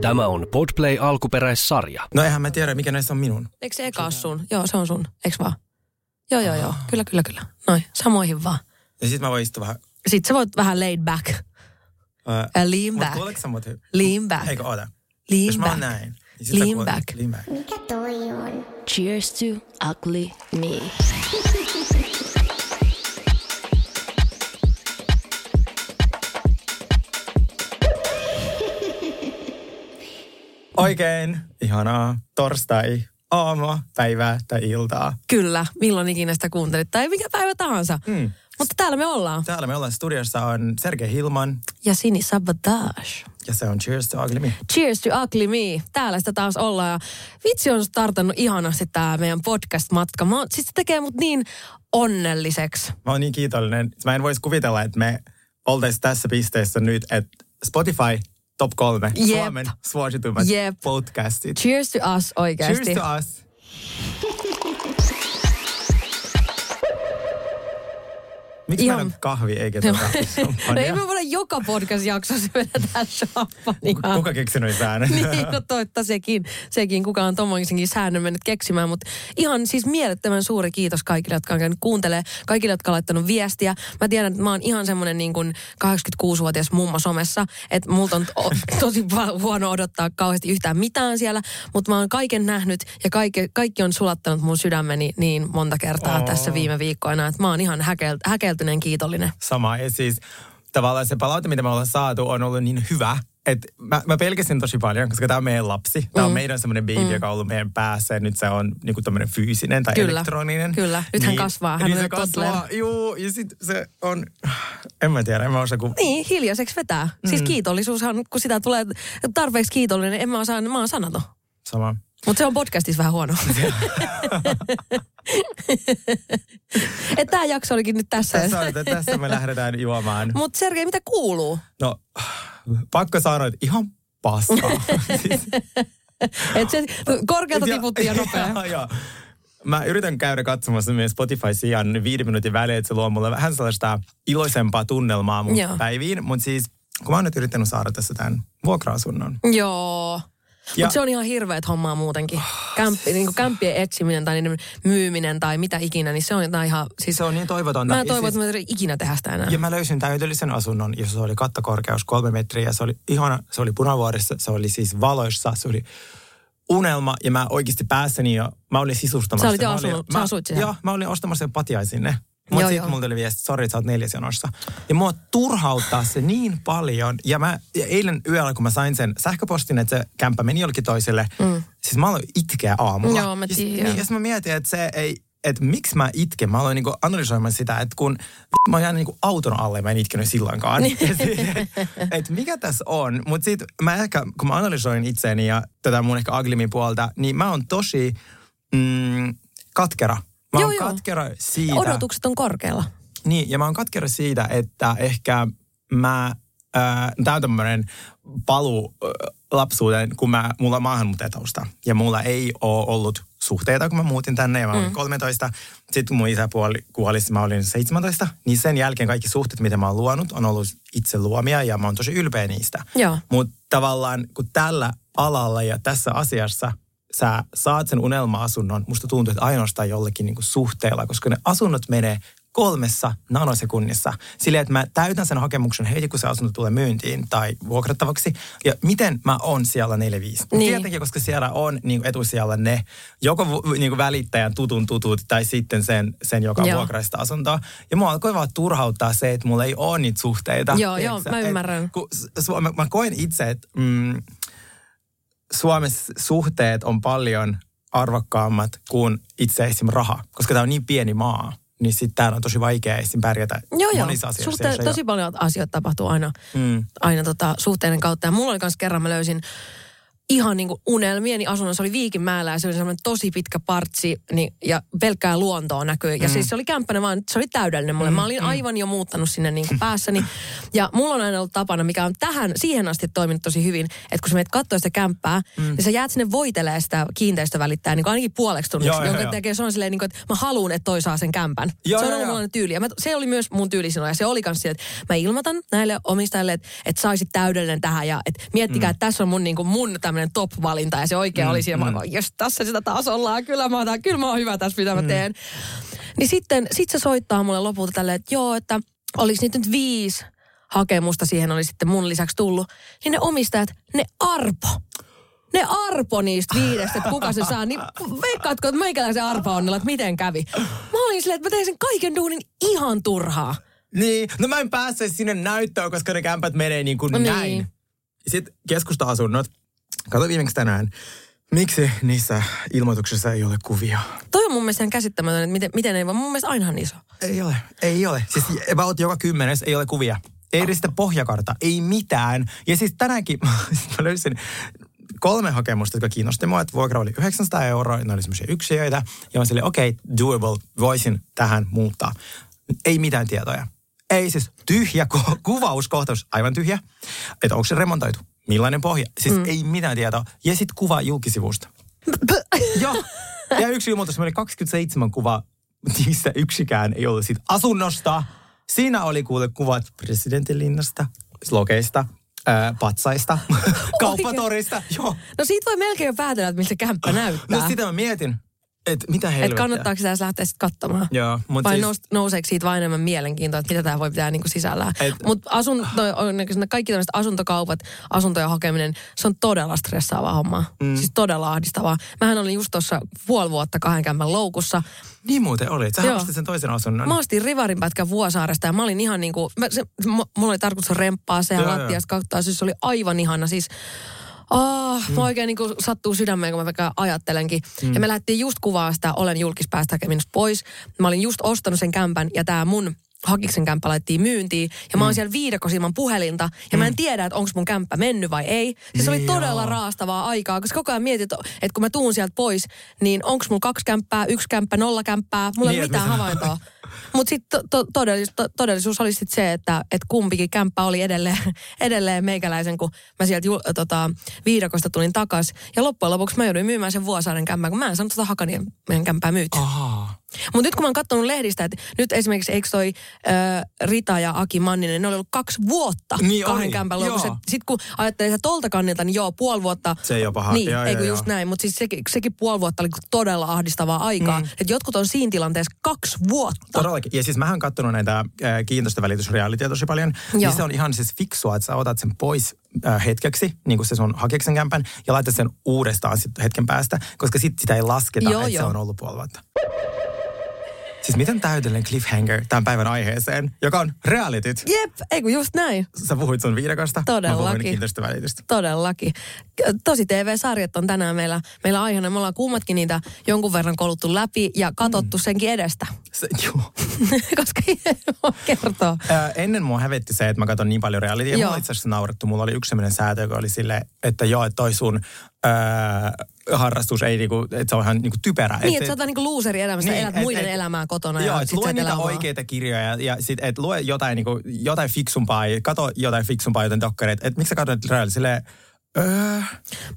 Tämä on Podplay alkuperäissarja. No eihän mä tiedä, mikä näistä on minun. Eikö se eka sun? Joo, se on sun. Eikö vaan? Joo, joo, joo. Kyllä, kyllä, kyllä. Noin, samoihin vaan. Ja sit mä voin istua vähän... Sitten sä voit vähän laid back. Ää, Ää, lean back. kuuleeko sä mut? Lean back. Eikö oota? Lean Jos mä oon back. näin. Niin sit Lean back. Lean back. Mikä toi on? Cheers to ugly me. Oikein ihanaa torstai aamua, päivää tai iltaa. Kyllä, milloin ikinä sitä kuuntelit. Tai mikä päivä tahansa. Mm. Mutta täällä me ollaan. Täällä me ollaan studiossa on Sergei Hilman Ja Sini Sabotage. ja se on Cheers to Ugly Me. Cheers to Ugly Me. Täällä sitä taas ollaan. Ja vitsi on startannut ihanasti tämä meidän podcast-matka. Mä, oon- siis se tekee mut niin onnelliseksi. Mä oon niin kiitollinen. Mä en voisi kuvitella, että me oltaisiin tässä pisteessä nyt, että Spotify top kolme Jep. Suomen suosituimmat Jep. podcastit. Cheers to us oikeasti. Cheers to us. Miksi Ihan- kahvi eikä tuota No ei me voida joka podcast-jaksossa vedetään champagnea. Kuka keksi noin säännöt? niin, no toivottavasti sekin, sekin kuka on tommoisenkin säännön mennyt keksimään, mutta ihan siis mielettömän suuri kiitos kaikille, jotka on käynyt kuuntelee, kaikille, jotka on laittanut viestiä. Mä tiedän, että mä oon ihan semmoinen niin kuin 86-vuotias mummo somessa, että multa on to, tosi huono odottaa kauheasti yhtään mitään siellä, mutta mä oon kaiken nähnyt ja kaikki, kaikki on sulattanut mun sydämeni niin monta kertaa Oo. tässä viime viikkoina, että mä oon ihan häkel, häkeltyneen kiitollinen. Sama. Ja siis tavallaan se palaute, mitä me ollaan saatu, on ollut niin hyvä, että mä, mä pelkäsin tosi paljon, koska tämä on meidän lapsi. Tämä on Mm. meidän semmoinen baby, Mm. joka on ollut meidän päässä. Ja nyt se on niinku tämmöinen fyysinen tai Kyllä. elektroninen. Kyllä. Nyt hän kasvaa. Hän niin on se jo toddler. kasvaa. Juu, ja sit se on, en mä tiedä, en mä osaa kun... Niin, hiljaiseksi vetää. Siis kiitollisuushan, kun sitä tulee tarpeeksi kiitollinen, en mä osaa, mä oon sanaton. Sama. Mutta se on podcastissa vähän huono. Tämä jakso olikin nyt tässä. Tässä, on, että tässä me lähdetään juomaan. Mutta Sergei, mitä kuuluu? No, pakko sanoa, että ihan paskaa. siis, Et se korkealta tiputti ja nopea. Joo, joo. Mä yritän käydä katsomassa meidän Spotify-sijan viiden minuutin välein, että se luo mulle vähän sellaista iloisempaa tunnelmaa mun Joo. päiviin. Mutta siis, kun mä oon nyt yrittänyt saada tässä tämän vuokra-asunnon. Joo. Mutta se on ihan hirveät hommaa muutenkin. Kämppi, niin kämppien etsiminen tai niiden myyminen tai mitä ikinä, niin se on jotain ihan... Siis, Se on niin toivotonta. mä toivon, siis- että mä ikinä tehdä sitä enää. Ja mä löysin täydellisen asunnon, jossa oli kattokorkeus kolme metriä. Ja se oli ihana, se oli punavuorissa, se oli siis valoissa, se oli unelma. Ja mä oikeasti päässäni jo, mä olin sisustamassa. Sä olit jo Mä olin- asunut- sä mä, asuit siellä? Joo, mä olin ostamassa jo patiaa sinne. Mutta sitten mulla tuli viesti, sori, sä oot neljäs jonossa. Ja mua turhauttaa se niin paljon. Ja mä ja eilen yöllä, kun mä sain sen sähköpostin, että se kämppä meni jollekin toiselle, mm. siis mä aloin itkeä aamulla. Joo, mä tiedän. Niin, ja sit mä mietin, että se ei, että miksi mä itken. Mä aloin niinku analysoimaan sitä, että kun mä oon jäänyt niinku auton alle, mä en itkenyt silloinkaan. että et mikä tässä on. Mutta sitten mä ehkä, kun mä analysoin itseäni ja tätä mun ehkä Aglimin puolta, niin mä oon tosi mm, katkera. Mä Joo, oon joo. katkera siitä. Odotukset on korkealla. Niin, ja mä oon katkera siitä, että ehkä mä, ää, tää on tämmönen paluu ää, lapsuuteen, kun mä, mulla on maahanmuuttajatausta. Ja mulla ei ole ollut suhteita, kun mä muutin tänne ja mä olin mm. 13. Sitten kun mun isä puoli, kuoli, mä olin 17. Niin sen jälkeen kaikki suhteet, mitä mä oon luonut, on ollut itse luomia ja mä oon tosi ylpeä niistä. Mutta tavallaan kun tällä alalla ja tässä asiassa sä saat sen unelma-asunnon, musta tuntuu, että ainoastaan jollekin niinku suhteella, koska ne asunnot menee kolmessa nanosekunnissa. Silleen, että mä täytän sen hakemuksen heti, kun se asunto tulee myyntiin tai vuokrattavaksi. Ja miten mä oon siellä 4-5? Niin. Niin. Tietenkin, koska siellä on niin etusijalla ne, joko niin välittäjän tutun tutut tai sitten sen, sen joka Joo. vuokraa sitä asuntoa. Ja mua alkoi vaan turhauttaa se, että mulla ei ole niitä suhteita. Joo, joo, Tiedätkö? mä Et ymmärrän. kun s- Su- mä, mä koen itse, että mm, Suomessa suhteet on paljon arvokkaammat kuin itse esim. raha, koska tämä on niin pieni maa. Niin sitten täällä on tosi vaikea esim. pärjätä Joo, joo. monissa asioissa. Suhte- tosi paljon asioita tapahtuu aina, Mm. aina tota, suhteiden kautta. Ja mulla oli myös kerran, mä löysin ihan niin kuin unelmieni asunnon. Se oli Viikinmäellä ja se oli semmoinen tosi pitkä partsi niin, ja pelkkää luontoa näkyy. Ja mm. siis se oli kämppänä vaan, se oli täydellinen mulle. Mm, Mä olin mm. aivan jo muuttanut sinne niin kuin päässäni. Ja mulla on aina ollut tapana, mikä on tähän, siihen asti toiminut tosi hyvin, että kun sä menet katsoa sitä kämppää, mm. niin sä jäät sinne voitelee sitä kiinteistövälittäjää niin kuin ainakin puoleksi tunniksi, Joo, jonka joo. tekee se on silleen, niin kuin, että mä haluan, että toi saa sen kämpän. Joo, se on ollut mulla tyyli. Ja mä, se oli myös mun tyyli silloin. Ja se oli myös että mä ilmoitan näille omistajille, että, että saisit täydellinen tähän. Ja että miettikää, mm. että tässä on mun, niin kuin, mun tämmöinen top-valinta. Ja se oikein mm, oli siinä. Mä olin, jos tässä sitä taas ollaan. Kyllä mä, otan, kyllä mä oon hyvä tässä, mitä mä teen. Niin sitten sit se soittaa mulle lopulta tälleen, että joo, että olisi niitä nyt viisi hakemusta siihen oli sitten mun lisäksi tullut. Niin ne omistajat, ne arpo. Ne arpo niistä viidestä, että kuka se saa. Niin veikkaatko, että meikäläisen arpa onnella, että miten kävi? Mä olin silleen, että mä tein sen kaiken duunin ihan turhaa. Niin, no mä en pääse sinne näyttöön, koska ne kämpät menee niin kuin No niin. näin. Sitten keskusta-asunnot. Kato viimeksi tänään. Miksi niissä ilmoituksissa ei ole kuvia? Toi on mun mielestä ihan käsittämätön, että miten, miten ei vaan. Mun mielestä ainahan iso. Ei ole, ei ole. Siis about joka kymmenes ei ole kuvia. Ei edes sitä pohjakarta, ei mitään. Ja siis tänäänkin mä löysin kolme hakemusta, jotka kiinnosti mua, että vuokra oli 900 euroa, ne oli semmoisia yksiöitä. Ja mä silleen, okei, okay, doable, voisin tähän muuttaa. Ei mitään tietoja. Ei siis tyhjä ku- kuvauskohtaus, aivan tyhjä. Että onko se remontoitu? Millainen pohja? Siis mm. ei mitään tietoa. Ja sitten kuva julkisivusta. Joo. Ja yksi ilmoitus, meillä oli 27 kuvaa, niistä yksikään ei ollut siitä asunnosta. Siinä oli kuule kuvat presidentinlinnasta, slogeista, ää, patsaista, kauppatorista. Joo. No siitä voi melkein jo päätellä, että miltä kämppä näyttää. No sitä mä mietin, että mitä että helvettiä. kannattaako sitä edes lähteä sitten katsomaan. Joo, mutta Vai siis, nous, nouseeko siitä vain enemmän mielenkiintoa, että mitä tämä voi pitää niinku sisällään. Et- Mutta asun, toi, on niinku kaikki tämmöiset asuntokaupat, asuntojen hakeminen, se on todella stressaavaa hommaa. Mm. Siis todella ahdistavaa. Mähän olin just tuossa puoli vuotta kahden kämpän loukussa. niin muuten oli. Sä ostit sen toisen asunnon. Mä ostin rivarin pätkän Vuosaaresta ja mä olin ihan niin kuin, mä, se, mulla oli tarkoitus remppaa se ja lattiasta katsoa, siis se oli aivan ihana. Siis Oh, mm. Mä oikein niin kuin sattuu sydämeen, kun mä vaikka ajattelenkin. Mm. Ja me lähdettiin just kuvaa sitä Olen julkispäästä minusta pois. Mä olin just ostanut sen kämpän ja tämä mun Hakiksen kämppä laittiin myyntiin. Ja mä oon siellä viidakossa ilman puhelinta. Ja mä en tiedä, että onko mun kämppä mennyt vai ei. Siis se oli todella raastavaa aikaa. Koska koko ajan mietit, että kun mä tuun sieltä pois, niin onko mulla kaksi kämppää, yksi kämppä, nolla kämppää. Mulla ei Niin, ole mitään mitä- havaintoa. Mutta sitten to, to, todellisuus, to, todellisuus oli sitten se, että et kumpikin kämppä oli edelleen, edelleen meikäläisen, kun mä sieltä ju, tota, viidakosta tulin takas. Ja loppujen lopuksi mä jouduin myymään sen Vuosaaren kämpää, kun mä en saanut tota Hakanien meidän kämppää myytyä. Mutta nyt kun mä oon katsonut lehdistä, että nyt esimerkiksi eikö toi ö, Rita ja Aki Manninen, ne oli ollut kaksi vuotta Niin kahden oli, kämpän loukussa. joo. Sitten kun ajattelee sitä tolta kannilta, niin joo, puoli vuotta. Se ei ole paha. Niin, Joo, ei joo, kun joo. just näin. Mutta siis sekin, sekin puoli vuotta oli todella ahdistavaa aikaa. Mm. Että jotkut on siinä tilanteessa kaksi vuotta. Todellakin. Ja siis mähän oon kattonut näitä äh, kiinteistövälitysrealiteja tosi paljon. Joo. Niin se on ihan siis fiksua, että sä otat sen pois äh, hetkeksi, niin kuin se sun hakeksen kämpän, ja laitat sen uudestaan sit hetken päästä, koska sitten sitä ei lasketa, Joo, että se joo. on ollut puoli vuotta. Siis miten täydellinen cliffhanger tämän päivän aiheeseen, joka on realityt. Jep, ei kun just näin. Sä puhuit sun viidakosta, puhuin Todellakin. kiinteistövälitystä. Todellakin. Tosi TV-sarjat on tänään meillä, meillä aiheena. Me ollaan kummatkin niitä jonkun verran koluttu läpi ja katsottu mm. senkin edestä. Se, joo. Koska ei voi kertoa. Ää, ennen mua hävetti se, että mä katson niin paljon realitya. Joo. Mulla itse asiassa naurettu. Mulla oli yksi sellainen säätö, joka oli sille, että joo, että toi sun ää, harrastus ei niinku, että se on ihan niinku typerä. Niin, että sä oot niinku looseri elämästä, Niin, elät et- muiden et- elämää kotona Joo, ja että lue et niitä elä omaa. oikeita kirjoja ja, ja sit, et lue jotain, niinku, jotain fiksumpaa ja kato jotain fiksumpaa, joten dokkareita. Että miksi sä katsot reality silleen, öö,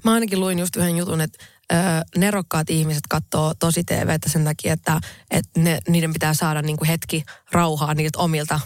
Mä ainakin luin just yhden jutun, että ö, nerokkaat ihmiset katsoo tosi TVtä sen takia, että, että ne, niiden pitää saada niinku hetki rauhaa niiltä omilta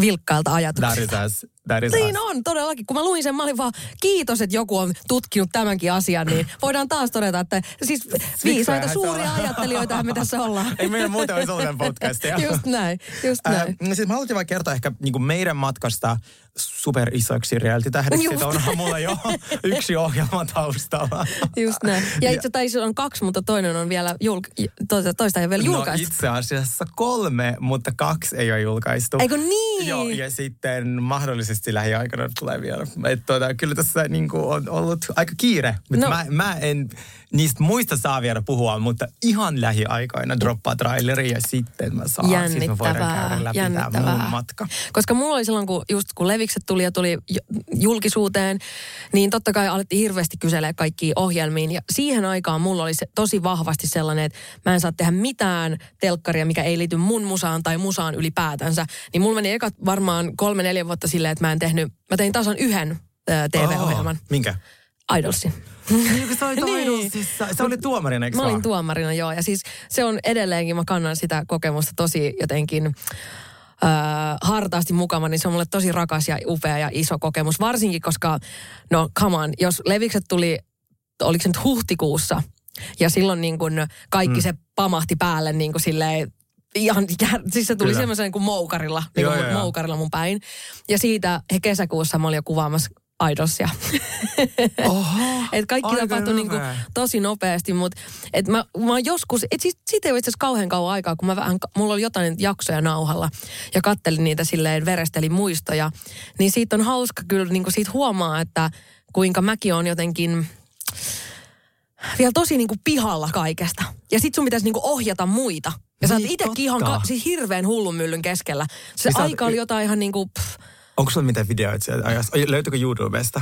vilkkailta ajatuksilta. That is Niin us. on, todellakin. Kun mä luin sen, mä olin vaan kiitos, että joku on tutkinut tämänkin asian, niin voidaan taas todeta, että siis viisaita suuria ajattelijoita me tässä ollaan. Ei meillä muuten olisi ollut podcastia. just näin, just näin. no siis mä haluaisin vaan kertoa ehkä niin kuin meidän matkasta super isoiksi reality-tähdeksi. Just. Siitä onhan mulla jo yksi ohjelma taustalla. Just näin. Ja itse asiassa on kaksi, mutta toinen on vielä julk... toista, toista ei ole vielä julkaistu. No itse asiassa kolme, mutta kaksi ei ole julkaistu. Eikö niin? Joo, ja sitten mahdollisesti todennäköisesti lähiaikana tulee vielä. Et, tuota, kyllä tässä niin kuin, on ollut aika kiire. No. Mä, mä en niistä muista saa vielä puhua, mutta ihan lähiaikoina droppaa traileri ja sitten mä saan. Sitten mä voidaan käydä läpi tämä mun matka. Koska mulla oli silloin, kun just kun Levikset tuli ja tuli julkisuuteen, niin totta kai alettiin hirveästi kyselee kaikkiin ohjelmiin. Ja siihen aikaan mulla oli se tosi vahvasti sellainen, että mä en saa tehdä mitään telkkaria, mikä ei liity mun musaan tai musaan ylipäätänsä. Niin mulla meni ekat varmaan kolme, neljä vuotta silleen, että mä en tehnyt, mä tein tasan yhden TV-ohjelman. Oh, minkä? Idolsin. Niin, sä olit niin. Sä olit tuomarina, eikö Mä olin tuomarina, joo. Ja siis se on edelleenkin, mä kannan sitä kokemusta tosi jotenkin äh, hartaasti mukana, niin se on mulle tosi rakas ja upea ja iso kokemus. Varsinkin, koska, no come on, jos Levikset tuli, oliko se nyt huhtikuussa, ja silloin niin kun kaikki mm. se pamahti päälle niin kuin silleen, ihan, siis se tuli semmoisen niin kuin moukarilla, niin kuin joo, joo. moukarilla mun päin. Ja siitä he kesäkuussa mä olin jo kuvaamassa Idolsia. Oho, et kaikki tapahtui niinku tosi nopeasti, mutta et mä, mä joskus, et siis, siitä ei ole itse asiassa kauhean kauan aikaa, kun mä vähän, mulla oli jotain jaksoja nauhalla ja kattelin niitä silleen, verestelin muistoja. Niin siitä on hauska kyllä, niinku siitä huomaa, että kuinka mäkin on jotenkin vielä tosi niinku pihalla kaikesta. Ja sit sun pitäisi niinku ohjata muita. Ja sä oot niin, itsekin ihan ka- siis hirveän hullun myllyn keskellä. Se niin aika oli jotain ihan niinku... Pff, Onko sulla mitään videoita sieltä ajasta? Löytyykö YouTubesta?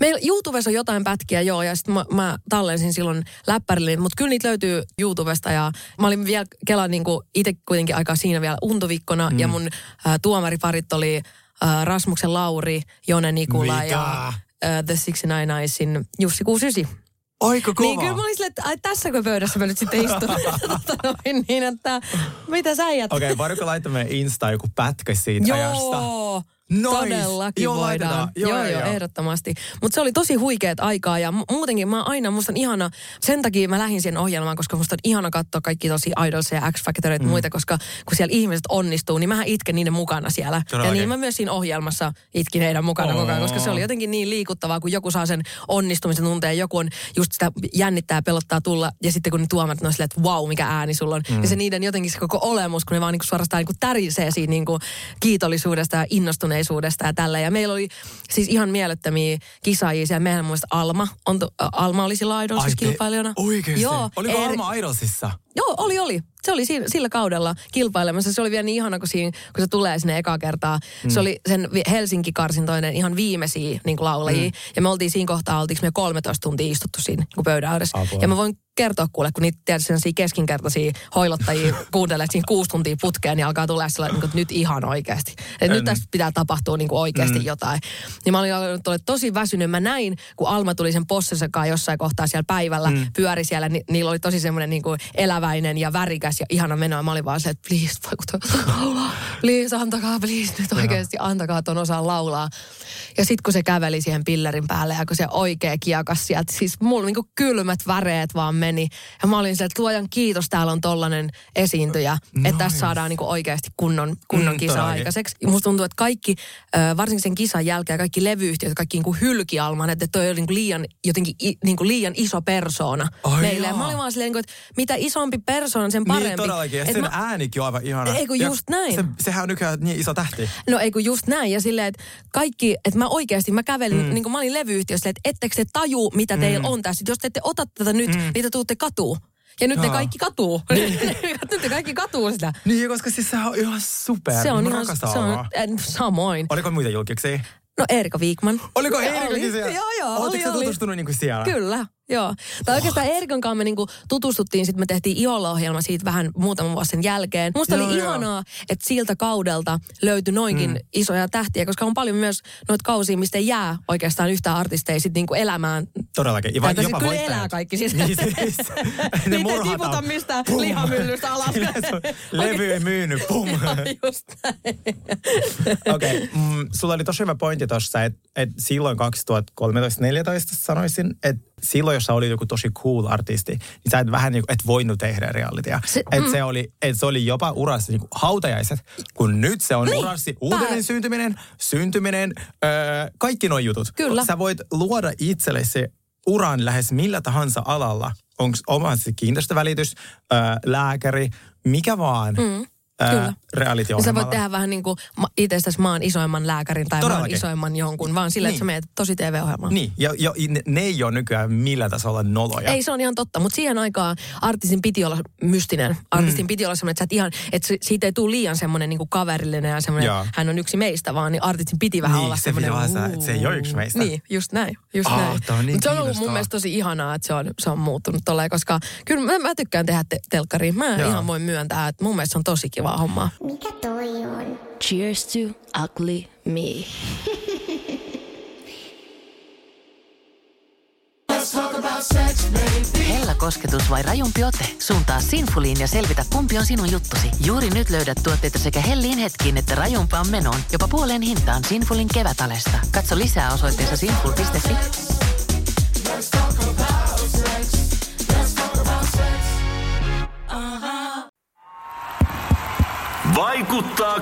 Meillä YouTubessa on jotain pätkiä, joo, ja sitten mä, mä tallensin silloin läppärille, mutta kyllä niitä löytyy YouTubesta, ja mä olin vielä Kelan niin itse kuitenkin aika siinä vielä untovikkona, mm. ja mun äh, tuomariparit oli äh, Rasmuksen Lauri, Jone Nikula Mikä? ja äh, The 69 Eyesin Jussi 69. Aika kova. Niin kyllä mä olin silleen, että ai, tässäkö pöydässä mä nyt sitten istun. Tota niin, että mitä sä ajat? Okei, okay, voidaanko laittaa meidän Insta joku pätkä siitä Joo. ajasta? Nois. Todellakin joo, voidaan. Joo, joo, joo, ehdottomasti. Mutta se oli tosi huikeet aikaa ja muutenkin mä aina, musta on ihana, sen takia mä lähdin siihen ohjelmaan, koska musta on ihana katsoa kaikki tosi Idolsia ja x factoreita mm. muita, koska kun siellä ihmiset onnistuu, niin mähän itken niiden mukana siellä. Todellakin. Ja niin mä myös siinä ohjelmassa itkin heidän mukana oh. mukaan, koska se oli jotenkin niin liikuttavaa, kun joku saa sen onnistumisen tunteen, joku on just sitä jännittää, pelottaa tulla ja sitten kun ne tuomat, on silleen, että wow, mikä ääni sulla on. Mm. Ja se niiden jotenkin se koko olemus, kun ne vaan niinku suorastaan niinku tärisee siinä niinku kiitollisuudesta ja innostuneen onnistuneisuudesta ja tällä. Ja meillä oli siis ihan mielettömiä kisaajia siellä. Meidän muista Alma, on, Alma oli sillä Idolsissa kilpailijana. Oikeesti? Joo. Oliko er... Alma Idolsissa? Joo, oli, oli. Se oli siinä, sillä kaudella kilpailemassa. Se oli vielä niin ihana, kun, siinä, kun se tulee sinne eka kertaa. Mm. Se oli sen Helsinki-karsintoinen ihan viimeisiä niin laulajia. Mm. Ja me oltiin siinä kohtaa, oltiinko me 13 tuntia istuttu siinä niin pöydän ääressä. Ja mä voin kertoa kuule, kun niitä sellaisia keskinkertaisia hoilottajia kuuntelee siinä kuusi tuntia putkeen, niin alkaa tulla sellainen, niin kuin, että nyt ihan oikeasti. Että nyt tästä pitää tapahtua niin kuin oikeasti mm. jotain. Niin mä olin ollut tosi väsynyt. Mä näin, kun Alma tuli sen possensakaan jossain kohtaa siellä päivällä, mm. pyöri siellä, ni, niillä oli tosi semmoinen niin kuin eläväinen ja värikäs ja ihana menoa. Mä olin vaan se, että please, voiko laulaa? Please, antakaa, please, nyt oikeasti antakaa ton osaa laulaa. Ja sitten kun se käveli siihen pillerin päälle ja kun se oikea kiekas sieltä, siis mulla niin kylmät väreet vaan meni. Ja mä olin se, että luojan kiitos, täällä on tollanen esiintyjä, että tässä saadaan niin oikeasti kunnon, kunnon mm, kisa aikaiseksi. Musta tuntuu, että kaikki, varsinkin sen kisan jälkeen, kaikki levyyhtiöt, kaikki niin kuin hylki Alman, että toi oli niin kuin liian, jotenkin niin kuin liian iso persoona Ai meille. Ja mä olin vaan silleen, että mitä isompi persoona, sen niin, parempi. Niin todellakin, ja sen mä... äänikin on aivan ihana. Ei kun just näin. Se, sehän on nykyään niin iso tähti. No ei kun just näin, ja silleen, että kaikki, että mä oikeasti, mä kävelin, mm. niin kuin mä olin levyyhtiössä, että ettekö te taju, mitä mm. teillä on tässä. Jos te ette ota tätä nyt, mm. niin te tuutte katuu. Ja nyt Jaa. ne kaikki katuu. Niin. nyt ne kaikki katuu sitä. Niin, koska siis sehän on ihan super. Se on ihan, se on, äh, samoin. Oliko muita julkiksi? No Erika Viikman. Oliko Erikakin siellä? Joo, joo. Oletteko oli, tutustunut niin kuin siellä? Kyllä. Joo. Tai oikeastaan Erikan kanssa me niinku tutustuttiin, sitten me tehtiin Iolla-ohjelma siitä vähän muutaman vuoden sen jälkeen. Musta joo, oli joo. ihanaa, että siltä kaudelta löytyi noinkin mm. isoja tähtiä, koska on paljon myös noita kausia, mistä ei jää oikeastaan yhtään artisteja sit niinku elämään. Todellakin. Ja jopa kyllä voittajat. elää kaikki siis. Niin, siis ne Niitä ei tiputa mistään pum. lihamyllystä alas. Levy ei myynyt, pum. just näin. Okei, okay. mm, sulla oli tosi hyvä pointti tuossa, että et silloin 2013-2014 sanoisin, että silloin, jos sä olit joku tosi cool artisti, niin sä et vähän niin kuin, et voinut tehdä realitya. Se, et mm. se, oli, et se oli jopa urassa niin kuin hautajaiset, kun nyt se on niin, urassi uudelleen syntyminen, syntyminen, öö, kaikki nuo jutut. Kyllä. Sä voit luoda itsellesi uran lähes millä tahansa alalla. Onko oma kiinteistövälitys, öö, lääkäri, mikä vaan. Mm Kyllä. reality Sä voit tehdä vähän niin kuin itsestäsi maan isoimman lääkärin tai maan Todellakin. isoimman jonkun, vaan sillä, että Niin. sä meet tosi TV-ohjelmaan. Niin, ja, ja ne, ne ei ole nykyään millä tasolla noloja. Ei, se on ihan totta. Mutta siihen aikaan artistin piti olla mystinen. Artistin mm. piti olla semmoinen, että, sä et ihan, että siitä ei tule liian semmoinen niin kaverillinen ja semmoinen, Joo. hän on yksi meistä, vaan niin artistin piti vähän Niin, olla se semmoinen. olla se, että se ei ole yksi meistä. Niin, just näin. Just Ah, näin. on niin Mut se on ollut mun mielestä tosi ihanaa, että se on, se on muuttunut tolleen, koska kyllä mä, mä tykkään tehdä te- telkkariin. Mä Joo. ihan voin myöntää, että mun mielestä se on tosi kivaa hommaa. Mikä toi on? Cheers to ugly me. Hella kosketus vai rajumpi ote? Suuntaa Sinfuliin ja selvitä kumpi on sinun juttusi. Juuri nyt löydät tuotteita sekä hellin hetkiin että rajumpaan menoon. Jopa puoleen hintaan Sinfulin kevätalesta. Katso lisää osoitteessa sinful.fi.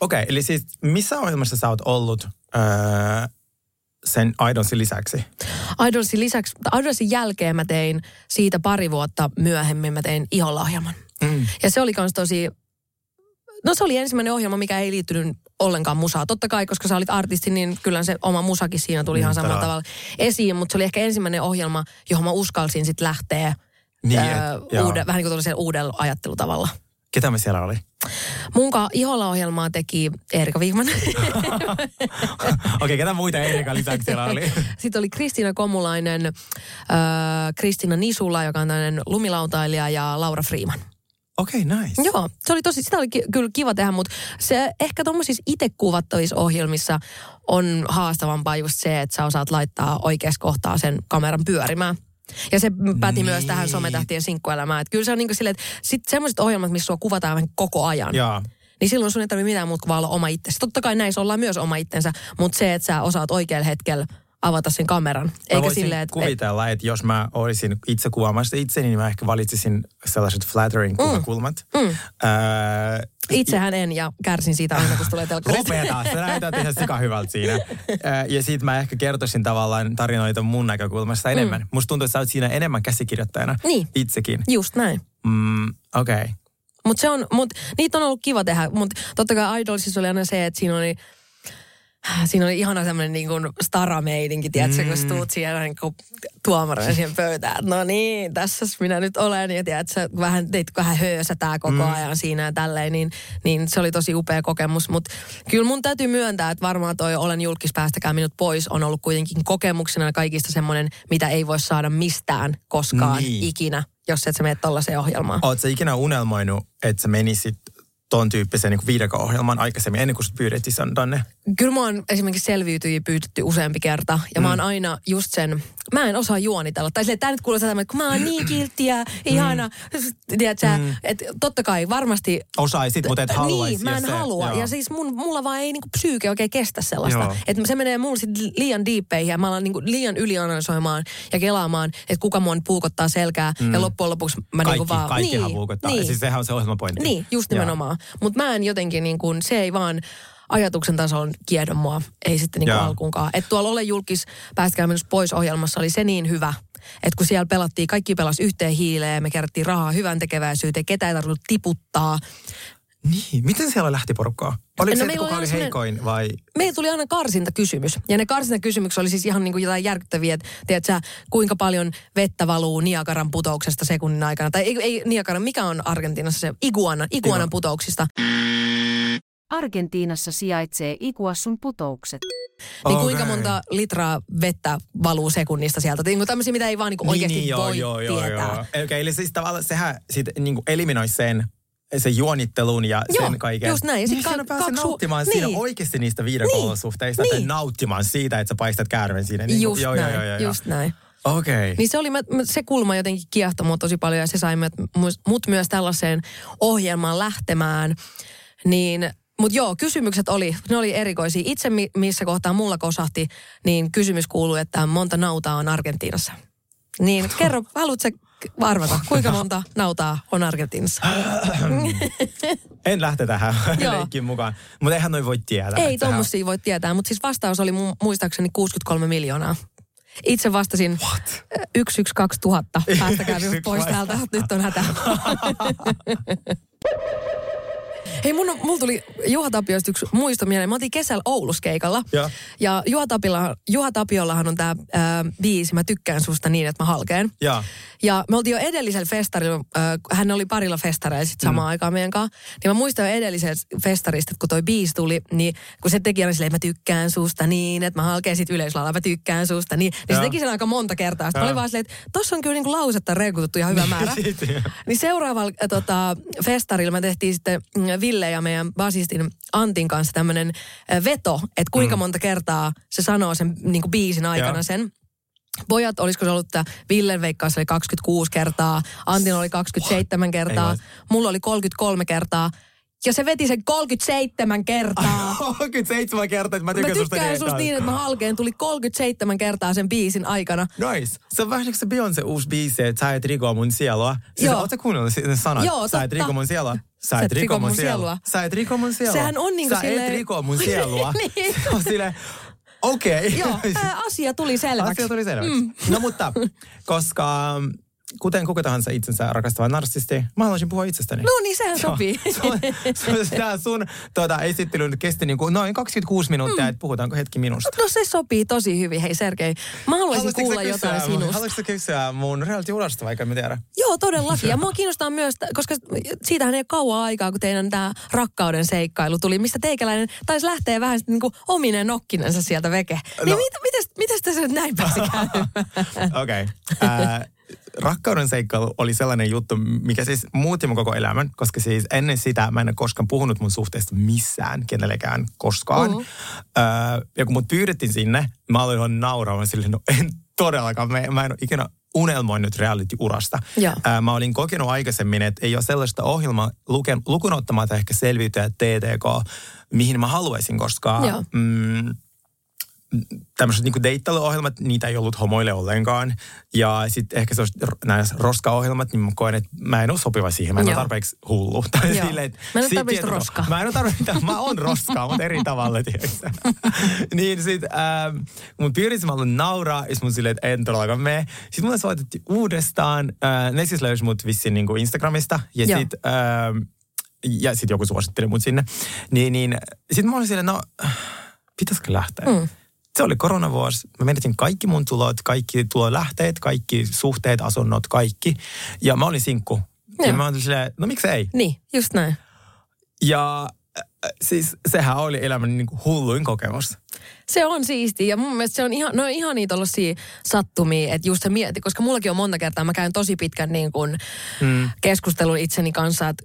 Okei, eli siis missä ohjelmassa sä oot ollut öö, sen Idolsin lisäksi? Idolsin lisäksi, Idolsin jälkeen mä tein siitä pari vuotta myöhemmin, mä tein iholahjelman. Mm. Ja se oli kans tosi, no se oli ensimmäinen ohjelma, mikä ei liittynyt ollenkaan musaa. Totta kai, koska sä olit artisti, niin kyllä se oma musakin siinä tuli Mm, ihan samalla todella. tavalla esiin. Mutta se oli ehkä ensimmäinen ohjelma, johon mä uskalsin sitten lähteä Niin, öö, et- joo. uude, vähän niin kuin uudella ajattelutavalla. Ketä me siellä oli? Munkaan iholla ohjelmaa teki Erika Wigman. Okei, ketä muita Erika lisäksi siellä oli? Sitten oli Kristiina Komulainen, äh, Kristiina Nisula, joka on tämmöinen lumilautailija, ja Laura Freeman. Okei, nice. Joo, se oli tosi, sitä oli ki- kyllä kiva tehdä, mutta se ehkä tuommoisissa itse kuvattavissa ohjelmissa on haastavampaa just se, että sä osaat laittaa oikeassa kohtaa sen kameran pyörimään. Ja se päti niin. myös tähän sometähtien sinkkuelämään. Että kyllä se on niin kuin silleen, että sit semmoiset ohjelmat, missä sua kuvataan vähän koko ajan. Joo. Niin silloin sun ei tarvitse mitään muuta kuin vaan olla oma itsesi. Totta kai näissä ollaan myös oma itsensä, mutta se, että sä osaat oikealla hetkellä avata sen kameran. Mä Eikä voisin silleen, että... kuvitella, että jos mä olisin itse kuvaamassa itseni, niin mä ehkä valitsisin sellaiset flattering kuvakulmat. Mm. Öö, Itsehän en ja kärsin siitä aina, kun tulee telkkarista. Lopeta, sä näytät ihan sika hyvältä siinä. Öö, ja sit mä ehkä kertoisin tavallaan tarinoita mun näkökulmasta enemmän. Mm. Musta tuntuu, että sä oot siinä enemmän käsikirjoittajana Niin. itsekin. Just näin. Mm, Okei. Okay. Mutta se on, mut, niitä on ollut kiva tehdä, mutta totta kai Idolsissa oli aina se, että siinä oli, siinä oli ihana semmoinen niin kuin starameidinki, tiedätkö, mm. kun tuut siellä niin kuin tuomarina siihen pöytään. että No niin, tässä minä nyt olen, ja tiedätkö, vähän, teit vähän höösätää koko mm. ajan siinä ja tälleen, niin, niin se oli tosi upea kokemus. Mutta kyllä mun täytyy myöntää, että varmaan toi Olen julkis päästäkää minut pois on ollut kuitenkin kokemuksena kaikista semmoinen, mitä ei voi saada mistään koskaan Niin. ikinä, jos et sä mene tollaiseen ohjelmaan. Sä ikinä unelmoinut, että sä menisit ton tyyppisen niin viidakko-ohjelman aikaisemmin, ennen kuin sut pyydettiin sen tonne? Kyllä mä oon esimerkiksi selviytyjiä pyydetty useampi kerta. Ja mm. mä oon aina just sen, mä en osaa juonitella. Tai silleen, tää nyt kuulostaa tämmöinen, kun mä oon niin kilttiä, ihana. Tiedätkö, mm. että totta kai varmasti... Osaisit, mutta et haluaisi. Niin, mä en se- halua. joo. Ja siis mun, mulla vaan ei niinku psyyke oikein kestä sellaista. Että se menee mulla sit liian diippeihin ja mä alan niinku liian ylianalysoimaan ja kelaamaan, että kuka mun puukottaa selkää. Mm. Ja loppujen lopuksi mä Kaikki, niinku vaan... kaikkihan niin, puukottaa. Niin. Siis sehän on se ohjelmapointti. Niin, just nimenomaan. Mutta mä en jotenkin niin kuin, se ei vaan ajatuksen tasolla kiedä mua, ei sitten niin alkuunkaan. Että tuolla Ole julkis pääskää minusta pois ohjelmassa oli se niin hyvä, että kun siellä pelattiin, kaikki pelas yhteen hiileen, me kerättiin rahaa hyvän tekeväisyyteen, ketä ei tarvinnut tiputtaa. Niin, miten siellä lähti porukkaa? Oliko No se, että kuka oli heikoin vai? Meillä tuli aina karsintakysymys. Ja ne karsintakysymykset oli siis ihan niin kuin jotain järkyttäviä, että tiedätkö, sä, kuinka paljon vettä valuu Niagaran putouksesta sekunnin aikana. Tai ei, ei Niagaran, mikä on Argentiinassa se iguana, iguanan Joo. putouksista. Argentiinassa sijaitsee Iguassun putoukset. Niin Okei. kuinka monta litraa vettä valuu sekunnista sieltä. Niin kuin tämmöisiä, mitä ei vaan niin oikeasti niin, joo, voi joo, joo, tietää. Joo. Okay, eli siis tavallaan sehän sit niinku eliminoi sen, sen juonittelun ja Joo, sen kaiken. just näin. Ja sit niin ka- siinä pääsee kaksi hu- nauttimaan niin. siinä oikeasti niistä viidakoolosuhteista, Niin. tai nauttimaan siitä, että sä paistat käärmen siinä. Niin Just joo, näin, joo, joo, joo. just näin. Okei. Okay. Niin se, oli, mä- se kulma jotenkin kiehtoi mua tosi paljon ja se sai mut, mut myös tällaiseen ohjelmaan lähtemään. Niin, mutta joo, kysymykset oli, ne oli erikoisia. Itse mi, missä kohtaa mulla kosahti, niin kysymys kuuluu, että monta nautaa on Argentiinassa. Niin kerro, haluatko arvata, kuinka monta nautaa on Argentiinassa? En lähte tähän leikkiin mukaan. Mutta eihän noi voi tietää. Ei tuommoisia voi tietää, mutta siis vastaus oli mu- muistaakseni 63 miljoonaa. Itse vastasin What? 112 000. Päästäkää minut pois 112 täältä, nyt on hätä. Hei, mun, mulla tuli Juha Tapiosta yksi muisto mieleen. Mä oltiin kesällä Oulussa keikalla. Joo. Ja Juha, Tapila, Juha Tapiollahan on tää ää, biisi Mä tykkään susta niin, että mä halkeen. Joo. Ja me oltiin jo edellisellä festarilla, äh, hän oli parilla festareilla sitten samaan mm. aikaan meidän kanssa. Niin mä muistan jo edelliseltä festarista, että kun toi biisi tuli, niin kun se teki aina silleen, mä tykkään susta niin, että mä halkeen sit yleislaulaa, mä tykkään susta niin. Niin se Joo. teki sen aika monta kertaa. Sitten mä olin vaan silleen, että tossa on kyllä niinku lausetta reukutettu ihan hyvä määrä. Sitten, niin seuraavalla äh, tota, festarilla me tehtiin sitten mm, Ville ja meidän basistin Antin kanssa tämmönen äh, veto, että kuinka monta kertaa se sanoo sen niinku biisin aikana Joo. sen. Pojat, olisiko se ollut, että Villen veikkaus oli 26 kertaa, Antin oli 27 Ei kertaa, mulla oli 33 kertaa. Ja se veti sen 37 kertaa. 37 kertaa, että mä Mä tykkään susta tykkään susta niin, että mä halkeen tuli 37 kertaa sen biisin aikana. Nice. Se on vähän niin kuin se Beyoncé uusi biisi, että sä et riko mun sielua. Siis Joo. ootko kuunnellut ne sanat? Joo, Sä et totta. riko mun sielua. Sä et riko mun sielua. Sä et riko mun sielua. Sehän on niinku Sä et silleen- riko mun sielua. Niin. Se on silleen, okei. Joo, tää asia tuli selväksi. Asia tuli selväksi. Mm. No mutta, koska kuten kuka tahansa itsensä rakastava narsisti, mä haluaisin puhua itsestäni. No niin, sehän sopii. Joo. Se on- Tämä sun tuota, esittely nyt kesti niin kuin noin 26 minuuttia, mm. että puhutaanko hetki minusta. No se sopii tosi hyvin. Hei Sergei, mä haluaisin Haluaisitko kuulla sä jotain kysyä- sinusta. Haluaisitko kysyä mun reality-urasta, vaikka en mä tiedä? Joo, todellakin. Ja mua kiinnostaa myös, koska siitähän ei ole kauan aikaa, kun teidän tämä rakkauden seikkailu tuli, mistä teikäläinen taisi lähteä vähän niin kuin ominen nokkinensa sieltä veke. Niin No. mit, mitäs, mitäs tässä nyt näin pääsi käymään? Okei. Okay. Rakkauden seikkailu oli sellainen juttu, mikä siis muutti mun koko elämän, koska siis ennen sitä mä en ole koskaan puhunut mun suhteesta missään, kenellekään koskaan. Mhm. Öö, ja kun mut pyydettiin sinne, mä aloin ihan nauraamaan silleen, no en todellakaan, mä, mä en ole ikinä unelmoinut reality-urasta. Joo. Ää, mä olin kokenut aikaisemmin, että ei ole sellaista ohjelmaa luken, lukun ottamatta ehkä selviytyä TTK, mihin mä haluaisin, koska Joo. mm, tämmöiset niinku deittailuohjelmat, niitä ei ollut homoille ollenkaan. Ja sitten ehkä se nämä roska-ohjelmat, niin mä koen, että mä en ole sopiva siihen. Mä en ole Joo. tarpeeksi hullu. Tai Joo. silleen, että Mä en ole tarpeeksi tietyllä- roska. Mä en ole tarpeeksi, mä oon roskaa, mutta eri tavalla, Niin sit, ähm, mun piirissä mä aloin nauraa, ja mun silleen, että en todellakaan mene. Sitten mulle soitettiin uudestaan. Äh, ne siis löysi mut vissiin niinku Instagramista. Ja Joo. sit, ähm, ja sit joku suositteli mut sinne. Niin, niin sit mä olin silleen, no, pitäisikö lähteä? Mm. Se oli koronavuosi. Mä menetin kaikki mun tulot, kaikki tulolähteet, kaikki suhteet, asunnot, kaikki. Ja mä olin sinkku. Ja Joo. mä olin silleen, no miksei? niin, just näin. Ja äh, siis sehän oli elämän niin kuin hulluin kokemus. Se on siisti ja mun mielestä se on ihan, no ihan niitä tollasia sattumia, että just sä mieti, koska mullakin on monta kertaa, mä käyn tosi pitkän niin kuin mm. keskustelun itseni kanssa, että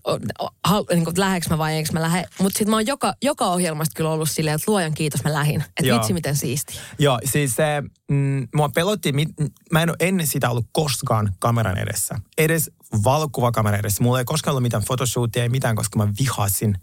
niin kuin, lähdekö mä vai enkö mä lähde. Mutta sitten mä oon joka, joka ohjelmasta kyllä ollut silleen, että luojan kiitos mä lähin. Että vitsi miten siisti. Joo, siis se, mm, mua pelotti, mit, mä en ole ennen sitä ollut koskaan kameran edessä. Edes valokuvakameran edessä. Mulla ei koskaan ollut mitään photoshootia, ei mitään, koska mä vihasin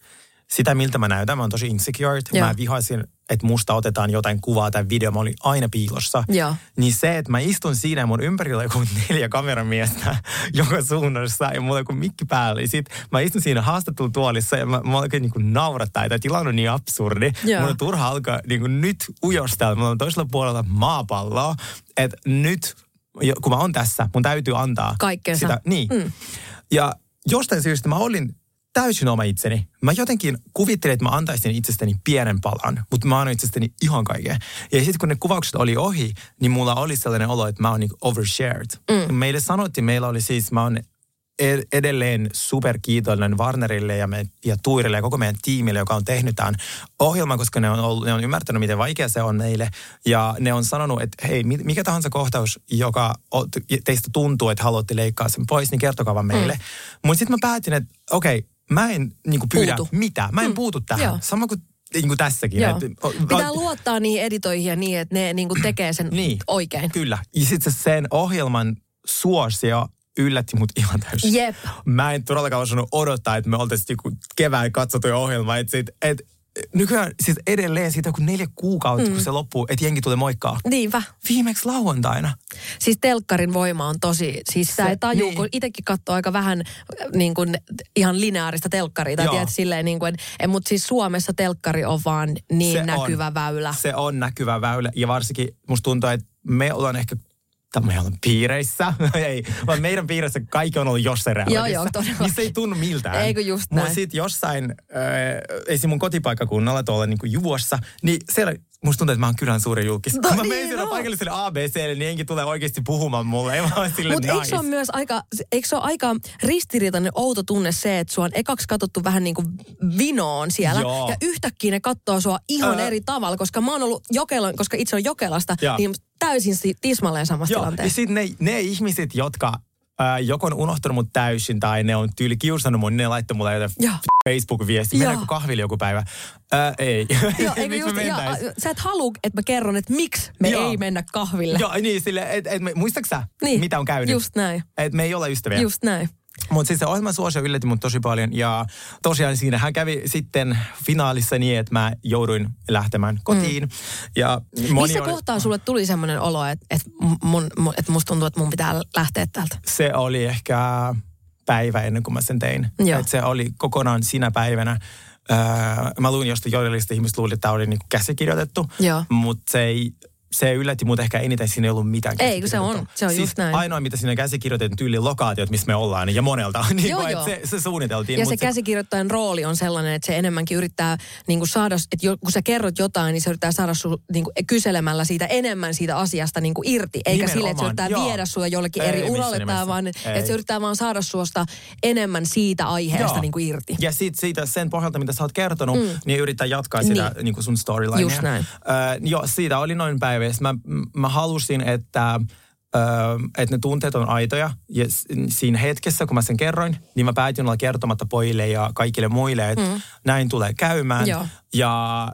sitä, miltä mä näytän. Mä oon tosi insecure. Joo. Mä vihasin, että musta otetaan jotain kuvaa tai video. Mä olin aina piilossa. Joo. Niin se, että mä istun siinä ja mun ympärillä joku neljä kameramiestä joka suunnassa ja mulla on joku mikki päällä. Ja sit mä istun siinä haastattelutuolissa ja mä, mä oikein niin kuin naurattaa. Tämä tilanne on niin absurdi. Joo. Mun on turha alkaa niin kuin nyt ujostaa. Mulla on toisella puolella maapalloa. Että nyt, kun mä oon tässä, mun täytyy antaa Kaikkensa. sitä. Niin. Mm. Ja jostain syystä mä olin täysin oma itseni. Mä jotenkin kuvittelin, että mä antaisin itsestäni pienen palan, mutta mä annoin itsestäni ihan kaiken. Ja sitten kun ne kuvaukset oli ohi, niin mulla oli sellainen olo, että mä oon niin overshared. Mm. Meille sanottiin, meillä oli siis, mä oon ed- edelleen superkiitollinen Warnerille ja, me, ja Tuirille ja koko meidän tiimille, joka on tehnyt tämän ohjelman, koska ne on, ollut, ne on ymmärtänyt, miten vaikea se on meille. Ja ne on sanonut, että hei, mi- mikä tahansa kohtaus, joka teistä tuntuu, että haluatte leikkaa sen pois, niin kertokaa vaan meille. Mm. Mutta sitten mä päätin, että okei, okay, mä en niin pyydä Puutu. mitään. Mä en mm. puutu tähän. Joo. Sama kuin niin kuin tässäkin. Joo. Et, Pitää luottaa niihin editoihin ja niin, että ne niinku tekee sen Niin. oikein. Kyllä. Ja sitten sen ohjelman suosio yllätti mut ihan täysin. Jep. Mä en todellakaan osannut odottaa, että me oltaisiin kevään katsottuja ohjelma. Että sit, et, nykyään siis edelleen siitä kun neljä kuukautta, mm. kun se loppuu, että jengi tulee moikkaa. Niinpä. Viimeksi lauantaina. Siis telkkarin voima on tosi, siis Se- ei tajuu, niin. kun itsekin katsoo aika vähän äh, niin kuin, ihan lineaarista telkkaria. Tai tiedät, silleen, niin kuin, mutta siis Suomessa telkkari on vaan niin Se näkyvä on. väylä. Se on näkyvä väylä ja varsinkin musta tuntuu, että me ollaan ehkä tai me ollaan piireissä, ei, vaan meidän piirissä kaikki on ollut jossain Joo, joo, todellakin. Niin se ei tunnu miltään. Eikö just Mutta näin. sitten jossain, äh, esim. mun kotipaikkakunnalla tuolla niin kuin Juvossa, niin siellä musta tuntuu, että mä oon kylän suuri julkis. No Kun mä niin menen siellä on. paikalliselle ABClle, niin jengi tulee oikeasti puhumaan mulle. Ei vaan sille Mutta nice. eikö se ole myös aika, eikö se ole aika ristiriitainen outo tunne se, että sua on ekaksi katsottu vähän niin kuin vinoon siellä. Joo. Ja yhtäkkiä ne katsoo sua ihan Ää. eri tavalla, koska mä oon ollut Jokela, koska itse on Jokelasta, Joo. niin täysin si- tismalleen samassa Joo, ja tilanteessa. sitten ne, ne ihmiset, jotka ää, joko on unohtanut mut täysin tai ne on tyyli kiusannut mun, niin ne laittoi mulle jotain. Facebook-viesti. Mennäänkö kahville joku päivä? Ää, ei. Joo, eikö Miksi just, me sä et halua, että mä kerron, että miksi me Joo. ei mennä kahville. Joo, niin sille, et, et, me- muistatko sä, Niin, mitä on käynyt? just näin. Et me ei olla ystäviä. Just näin. Mutta siis se ohjelman suosio yllätti mut tosi paljon ja tosiaan siinähän kävi sitten finaalissa niin, että mä jouduin lähtemään kotiin. Mm. Ja moni Missä oli, kohtaa sulle tuli semmoinen olo, että, että, mun, mun, että musta tuntuu, että mun pitää lähteä täältä? se oli ehkä päivä ennen kuin mä sen tein. Joo. Et se oli kokonaan sinä päivänä. Öö, mä luin jostain jodelista, ihmiset luulivat, että tämä oli niinku käsikirjoitettu. Mutta se ei se yllätti mut ehkä eniten, siinä ei ollut mitään Ei, kun se on. Se on siis just näin. ainoa, mitä siinä käsikirjoitettu tyyli lokaatiot, missä me ollaan, niin ja monelta. niin Joo, joo. Se, se suunniteltiin. Ja mut se käsikirjoittajan rooli on sellainen, että se enemmänkin yrittää niin kuin saada, että jo, kun sä kerrot jotain, niin se yrittää saada sun niin kuin kyselemällä siitä enemmän siitä asiasta niin kuin irti. Eikä sille, että se Nimenomaan, yrittää joo. viedä sua jollekin Ei eri uralle, tai vaan Ei. että se yrittää vaan saada suosta enemmän siitä aiheesta niin kuin irti. Ja sit siitä sen pohjalta, mitä sä oot kertonut, mm. niin yrittää jatkaa sitä niin. Niin kuin sun storylinea. Just näin. Öö, joo, siitä oli noin päivä. Sit Mä, mä halusin, että, että ne tunteet on aitoja. Ja siinä hetkessä, kun mä sen kerroin, niin mä päätin olla kertomatta pojille ja kaikille muille, että mm. näin tulee käymään. Joo. Ja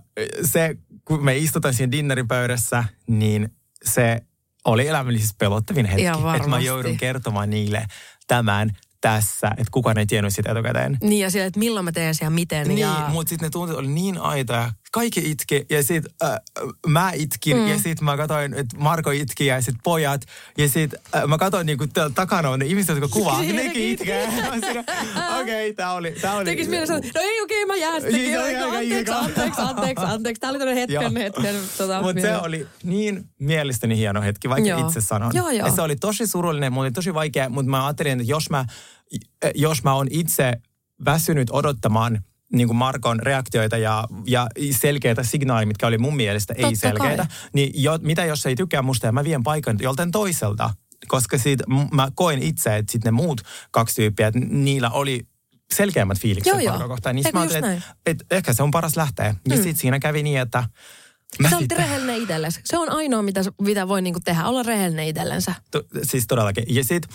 se, kun me istutaan siinä dinneripöydässä, niin se oli elämällisesti pelottavin hetki. Että mä joudun kertomaan niille tämän tässä, että kukaan ei tiennyt sitä etukäteen. Niin ja sille, että milloin mä teen sen ja miten. Niin, ja... mutta sitten ne tunteet oli niin aitoja. Kaikki itki ja sitten äh, mä itkin mm. ja sitten mä katsoin, että Marko itki ja sitten pojat. Ja sitten äh, mä katsoin niinku takana on ne ihmiset, jotka kuvaa. Niin, Nekin itkee. Okei, tää oli... Tää oli Tekis mielessä, no ei okei, mä jään sitten. Niin, joo, Anteeksi, anteeksi, anteeksi, anteeksi. Tää oli tämmöinen hetken, hetken. Tota, Mutta se oli niin mielestäni hieno hetki, vaikka Joo. itse sanon. Joo, joo. Ja se oli tosi surullinen, mulla oli tosi vaikea, mutta mä ajattelin, että jos mä, jos mä oon itse väsynyt odottamaan niin kuin Markon reaktioita ja, ja selkeitä signaaleja, mitkä oli mun mielestä ei Totta selkeitä, kai. niin jo, mitä jos ei tykkää musta ja mä vien paikan joltain toiselta, koska siitä, mä koin itse, että sitten ne muut kaksi tyyppiä, että niillä oli selkeämmät fiilikset Joo, joo. Kohtaan. Niin mä ajattelin, että, että ehkä se on paras lähteä. Ja mm. sitten siinä kävi niin, että mä olit sitten- rehellinen itsellesi. Se on ainoa, mitä, mitä voi niinku tehdä, olla rehellinen itsellensä. To, siis todellakin. Ja sitten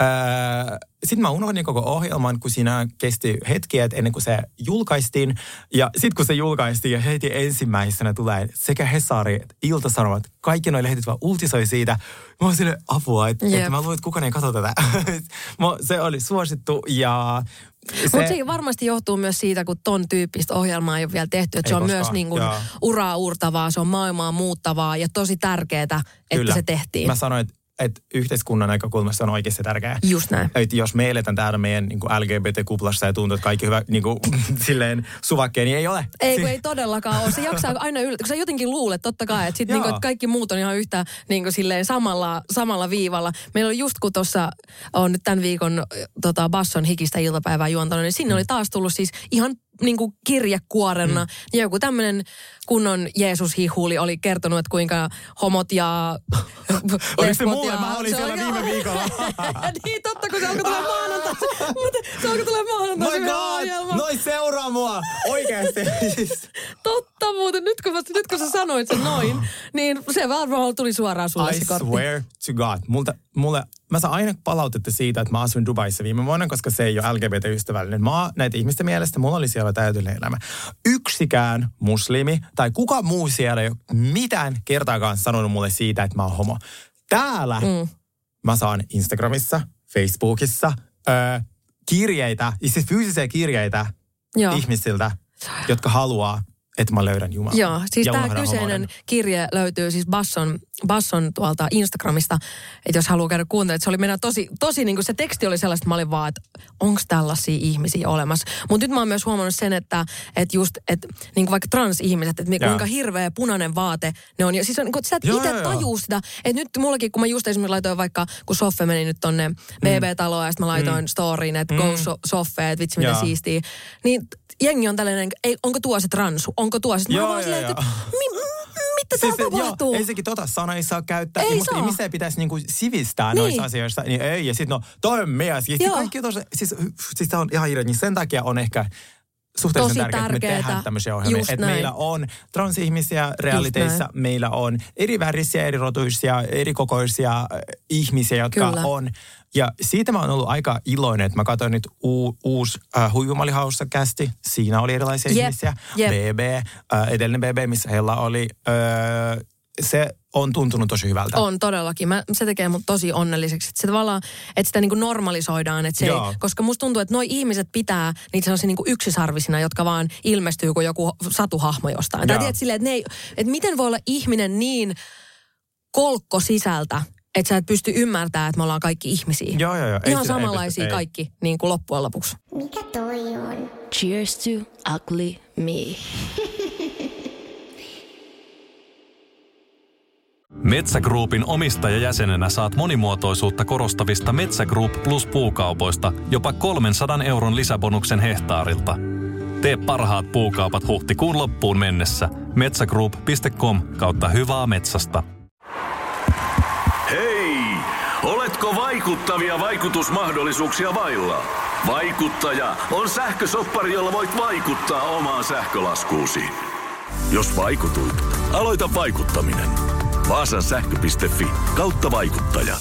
äh, sit mä unohdin koko ohjelman, kun siinä kesti hetkiä että ennen kuin se julkaistiin. Ja sitten kun se julkaistiin ja heti ensimmäisenä tulee sekä Hesari että Ilta-Sanomat, kaikki noin lehdet vaan uutisoi siitä. Mä oon sille apua, että Jep. et mä luulen, että kukaan ei katso tätä. Mä- se oli suosittu ja... Se, Mutta se varmasti johtuu myös siitä, kun ton tyyppistä ohjelmaa ei ole vielä tehty. Että se on koskaan, myös niin kuin uraa uurtavaa, se on maailmaa muuttavaa ja tosi tärkeää, että Kyllä. se tehtiin. Mä sanoin, että, että yhteiskunnan näkökulmasta on oikeasti tärkeää. Just näin. Että jos me eletään täällä meidän niin LGBT-kuplassa ja tuntuu, että kaikki hyvä niin kuin, silleen suvakkeen, niin ei ole. Ei, kun ei todellakaan ole. Se jaksaa aina yllättää, kun sä jotenkin luulet totta kai, että, sit Joo. niinku, että kaikki muut on ihan yhtä niinku silleen samalla, samalla viivalla. Meillä oli just kun tuossa on nyt tämän viikon tota, Basson hikistä iltapäivää juontanut, niin sinne oli taas tullut siis ihan niin kuin kirjekuorena. Mm. Ja joku tämmöinen kunnon Jeesus-hihuli oli kertonut, että kuinka homot ja Oliko se mulle? ja... Mä olin siellä viime viikolla. niin, totta, kun se alkoi tulla maanantai. Mutta se alkoi tulla maanantai. My god! Noi seuraa mua! Oikeesti. Siis- Totta muuten, nyt kun, nyt kun sä sanoit sen noin, niin se varmaan tuli suoraan sulle I swear to God. Multa, mulle, mä saan aina palautetta siitä, että mä asuin Dubaissa viime vuonna, koska se ei ole LGBT-ystävällinen maa. Näitä ihmisten mielestä mulla oli siellä täytyinen elämä. Yksikään muslimi tai kuka muu siellä ei ole mitään kertaakaan sanonut mulle siitä, että mä oon homo. Täällä mm. mä saan Instagramissa, Facebookissa öö, kirjeitä, siis fyysisiä kirjeitä Joo. ihmisiltä, jotka haluaa, että mä löydän Jumalan. Joo, siis Ja tämä kyseinen kirje löytyy siis Basson, Basson tuolta Instagramista, että jos haluaa käydä kuuntelemaan, että se oli meidän tosi, tosi niin kuin se teksti oli sellaista, että mä olin vaan, että onko tällaisia ihmisiä olemassa. Mutta nyt mä oon myös huomannut sen, että, että just, että niin kuin vaikka transihmiset, että Joo. kuinka hirveä punainen vaate ne on. Siis on, kun sä et itse tajuu sitä, että nyt mullakin, kun mä just esimerkiksi laitoin vaikka, kun Soffe meni nyt tonne BB-taloon ja sitten mä laitoin storyin, että go so, Soffe, että vitsi miten Mm. Joo. siistiä. Niin jengi on tällainen, ei, onko tuo se transu, onko tuo se. Mä Joo, vaan joo, silleen, että joo. mi, m- mitä Siis, täällä tapahtuu? Joo, ensinnäkin tota sanaa ei saa käyttää. Ei ja musta saa. ihmisiä pitäisi niinku sivistää Niin. noissa asioissa. Niin ei, ja sitten no, toi on mies. Ja kaikki tosi, siis, siis tää on ihan hirveä. Niin sen takia on ehkä suhteellisen Tosi tärkeää, että me tehdään tämmöisiä ohjelmia. Just Että näin. meillä on transihmisiä realiteissa, meillä on eri värisiä, eri rotuisia, eri kokoisia äh, ihmisiä, jotka Kyllä. on. Ja siitä mä oon ollut aika iloinen, että mä katsoin nyt uu, uusi äh, Huivumallihaussa kästi. Siinä oli erilaisia Jep, ihmisiä. jep. BB, äh, edellinen BB, missä heillä oli, äh, se on tuntunut tosi hyvältä. On todellakin. Mä, se tekee mut tosi onnelliseksi. Että se tavallaan, että sitä niinku normalisoidaan. Että se ei, koska musta tuntuu, että noi ihmiset pitää niitä sellaisia niinku yksisarvisina, jotka vaan ilmestyy kuin joku satuhahmo jostain. Tai Joo. tiedät silleen, että, ne ei, että miten voi olla ihminen niin kolkko sisältä, että sä et pysty ymmärtämään, että me ollaan kaikki ihmisiä. Joo, joo, joo. Ei Ihan sitä- ei samanlaisia pysty- ei. kaikki niin kuin loppujen lopuksi. Mikä toi on? Cheers to ugly me. Metsä Groupin omistajajäsenenä saat monimuotoisuutta korostavista Metsä Group Plus puukaupoista jopa 300 euron lisäbonuksen hehtaarilta. Tee parhaat puukaupat huhtikuun loppuun mennessä. metsägroup.com kautta hyvää metsästä. Hei! Oletko vaikuttavia vaikutusmahdollisuuksia vailla? Vaikuttaja on sähkösoppari, jolla voit vaikuttaa omaan sähkölaskuusi. Jos vaikutuit, aloita vaikuttaminen. Vaasan sähkö.fi kautta vaikuttaja.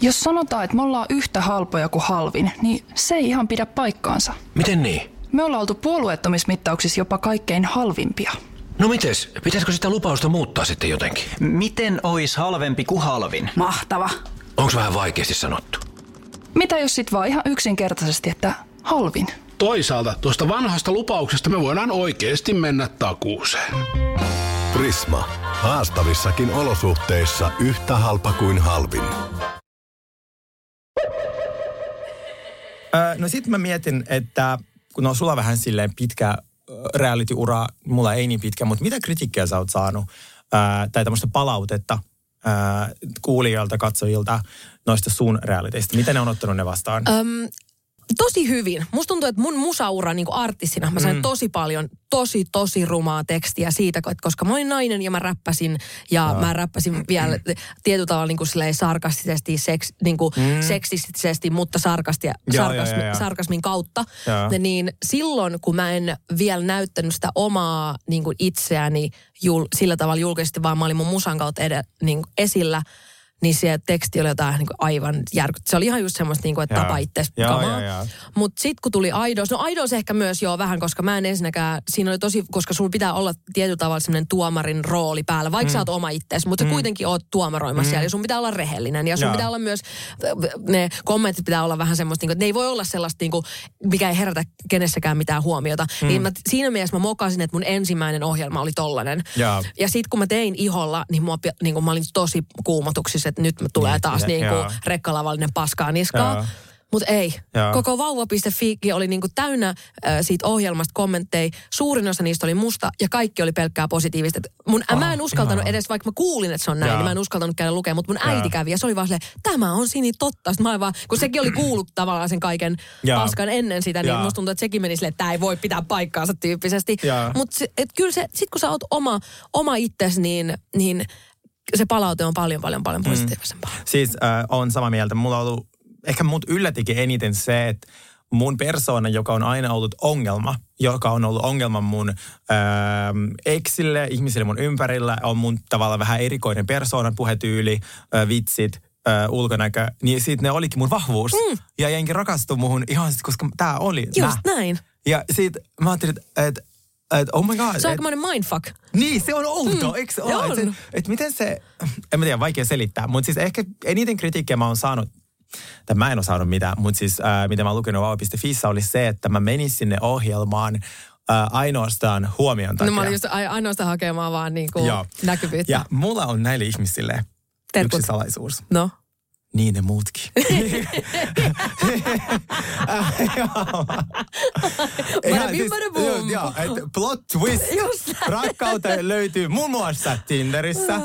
Jos sanotaan, että me ollaan yhtä halpoja kuin halvin, niin se ei ihan pidä paikkaansa. Miten niin? Me ollaan oltu puolueettomismittauksissa jopa kaikkein halvimpia. No mites? Pitäisikö sitä lupausta muuttaa sitten jotenkin? Miten ois halvempi kuin halvin? Mahtava. Onko vähän vaikeasti sanottu? Mitä jos sit vaan ihan yksinkertaisesti, että halvin? Toisaalta tuosta vanhasta lupauksesta me voidaan oikeasti mennä takuuseen. Prisma. Haastavissakin olosuhteissa yhtä halpa kuin halvin. Öö, no sit mä mietin, että kun on sulla vähän silleen pitkä reality-ura, mulla ei niin pitkä, mutta mitä kritiikkiä sä oot saanut öö, tai tämmöistä palautetta öö, kuulijoilta, katsojilta noista sun realiteista? Miten ne on ottanut ne vastaan? Öm, tosi hyvin. Musta tuntuu, että mun musaura niin artistina, mä sain mm. tosi paljon, tosi, tosi rumaa tekstiä siitä, että koska mä olin nainen ja mä räppäsin, ja no. mä räppäsin vielä tietyllä tavalla niin kuin sarkastisesti, seks, niin kuin mm. seksistisesti, mutta sarkastia, Joo, sarkasmi, joo, joo. sarkasmin kautta. Joo. Niin silloin, kun mä en vielä näyttänyt sitä omaa niin kuin itseäni jul, sillä tavalla julkisesti, vaan mä olin mun musan kautta ed- niin esillä, niin se teksti oli jotain niin kuin aivan järkyt. Se oli ihan just semmoista, niin kuin, että tapa itse kamaa. Mutta sitten kun tuli Aidos, no Aidos ehkä myös joo vähän, koska mä en ensinnäkään, siinä oli tosi, koska sulla pitää olla tietyllä tavalla semmoinen tuomarin rooli päällä, vaikka mm. sä oot oma itseäsi, mutta mm. kuitenkin oot tuomaroimassa mm. siellä ja sun pitää olla rehellinen ja sun Joo. pitää olla myös, ne kommentit pitää olla vähän semmoista, niin kuin, että ne ei voi olla sellaista, niin kuin, mikä ei herätä kenessäkään mitään huomiota. Mm. Niin mä, siinä mielessä mä mokasin, että mun ensimmäinen ohjelma oli tollanen. Joo. Ja sitten kun mä tein iholla, niin, mua, niin kuin mä olin tosi kuumotuksissa, että nyt tulee Niin, taas niin joo. kuin rekkalavallinen paskaa niskaa. Joo. Mutta ei. Joo. Koko vauva.fi oli niinku täynnä äh, siitä ohjelmasta kommentteja. Suurin osa niistä oli musta ja kaikki oli pelkkää positiivista. Et Mun, oh, mä en uskaltanut ihanaa. edes, vaikka mä kuulin, että se on näin, niin mä en uskaltanut käydä lukemaan. Mutta mun Joo. äiti kävi ja se oli vaan silleen, tämä on Sini totta. Sitten mä vaan, kun sekin oli kuullut tavallaan sen kaiken Joo. paskan ennen sitä, niin Joo. musta tuntuu, että sekin meni silleen, että tämä ei voi pitää paikkaansa tyyppisesti. Mutta kyllä se, sit kun sä oot oma, oma itsesi, niin, niin se palaute on paljon, paljon, paljon positiivisempaa. Siis äh, on samaa mieltä. Mulla on ollut, ehkä mut yllätikin eniten se, että mun persoona, joka on aina ollut ongelma, joka on ollut ongelma mun äh, eksille, ihmisille mun ympärillä, on mun tavallaan vähän erikoinen persoona, puhetyyli, äh, vitsit, äh, ulkonäkö, niin siitä ne olikin mun vahvuus. Mm. Ja jenkin rakastui muhun ihan sit, koska tää oli Just mä. näin. Ja siitä mä ajattelin, että et, oh my god. Se on aikamoinen mindfuck. niin, se on outo, Mm, eikö se on. ole? Et, se- et miten se, en mä tiedä, vaikea selittää, mutta siis ehkä eniten kritiikkiä mä oon saanut, tai mä en ole saanut mitään, mutta siis äh, mitä mä oon lukenut vauva.fissä oli se, että mä menin sinne ohjelmaan äh, ainoastaan huomion takia. No mä olin just ai- ainoastaan hakemaan vaan niinku Joo. näkyvyyttä. Ja mulla on näille ihmisille Terkut. yksi salaisuus. No. Niin ne muutkin. Bim, bada boom. joo, et plot twist. Just. Rakkautta löytyy muun muassa Tinderissä, äh,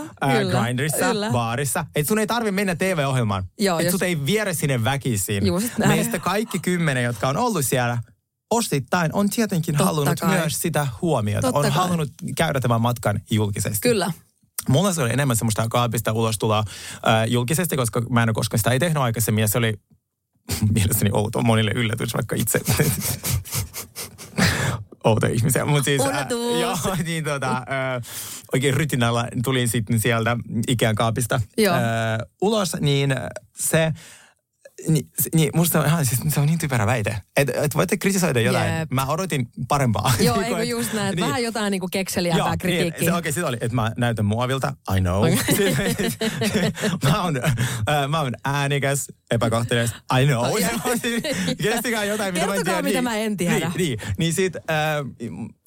Grindrissa, kyllä. baarissa. Et sun ei tarvi mennä TV-ohjelmaan. Joo, et jos- sut ei viedä sinne väkisin. Just näin. Meistä kaikki kymmenen, jotka on ollut siellä, osittain on tietenkin Totta halunnut kai. myös sitä huomiota. Totta on kai. halunnut käydä tämän matkan julkisesti. Kyllä. Mulla se oli enemmän semmoista kaapista ulos tuloa äh, julkisesti, koska mä en ole koskaan sitä ei tehnyt aikaisemmin ja se oli mielestäni outo monille yllätys, vaikka itse outo ihmisiä. Mutta siis, Yllätys. joo, niin tota, äh, oikein rytinällä tulin sitten sieltä Ikean kaapista Joo. äh, ulos, niin se, niin, niin musta on ihan, siis se on niin typerä väite. Että et voitte kritisoida jotain. Jep. Mä odotin parempaa. Joo, Niin eikö et- just näin, niin. vähän jotain niinku kekseliämpää kritiikkiä. Niin, okei, sitten oli, että mä näytän muovilta. I know. mä, oon, äh, mä oon äänikäs, epäkohtelias. I know. Kestikää jotain, mitä mä en Kertokaa, tiedä. mitä niin, mä en tiedä. Niin, niin, niin sit, äh,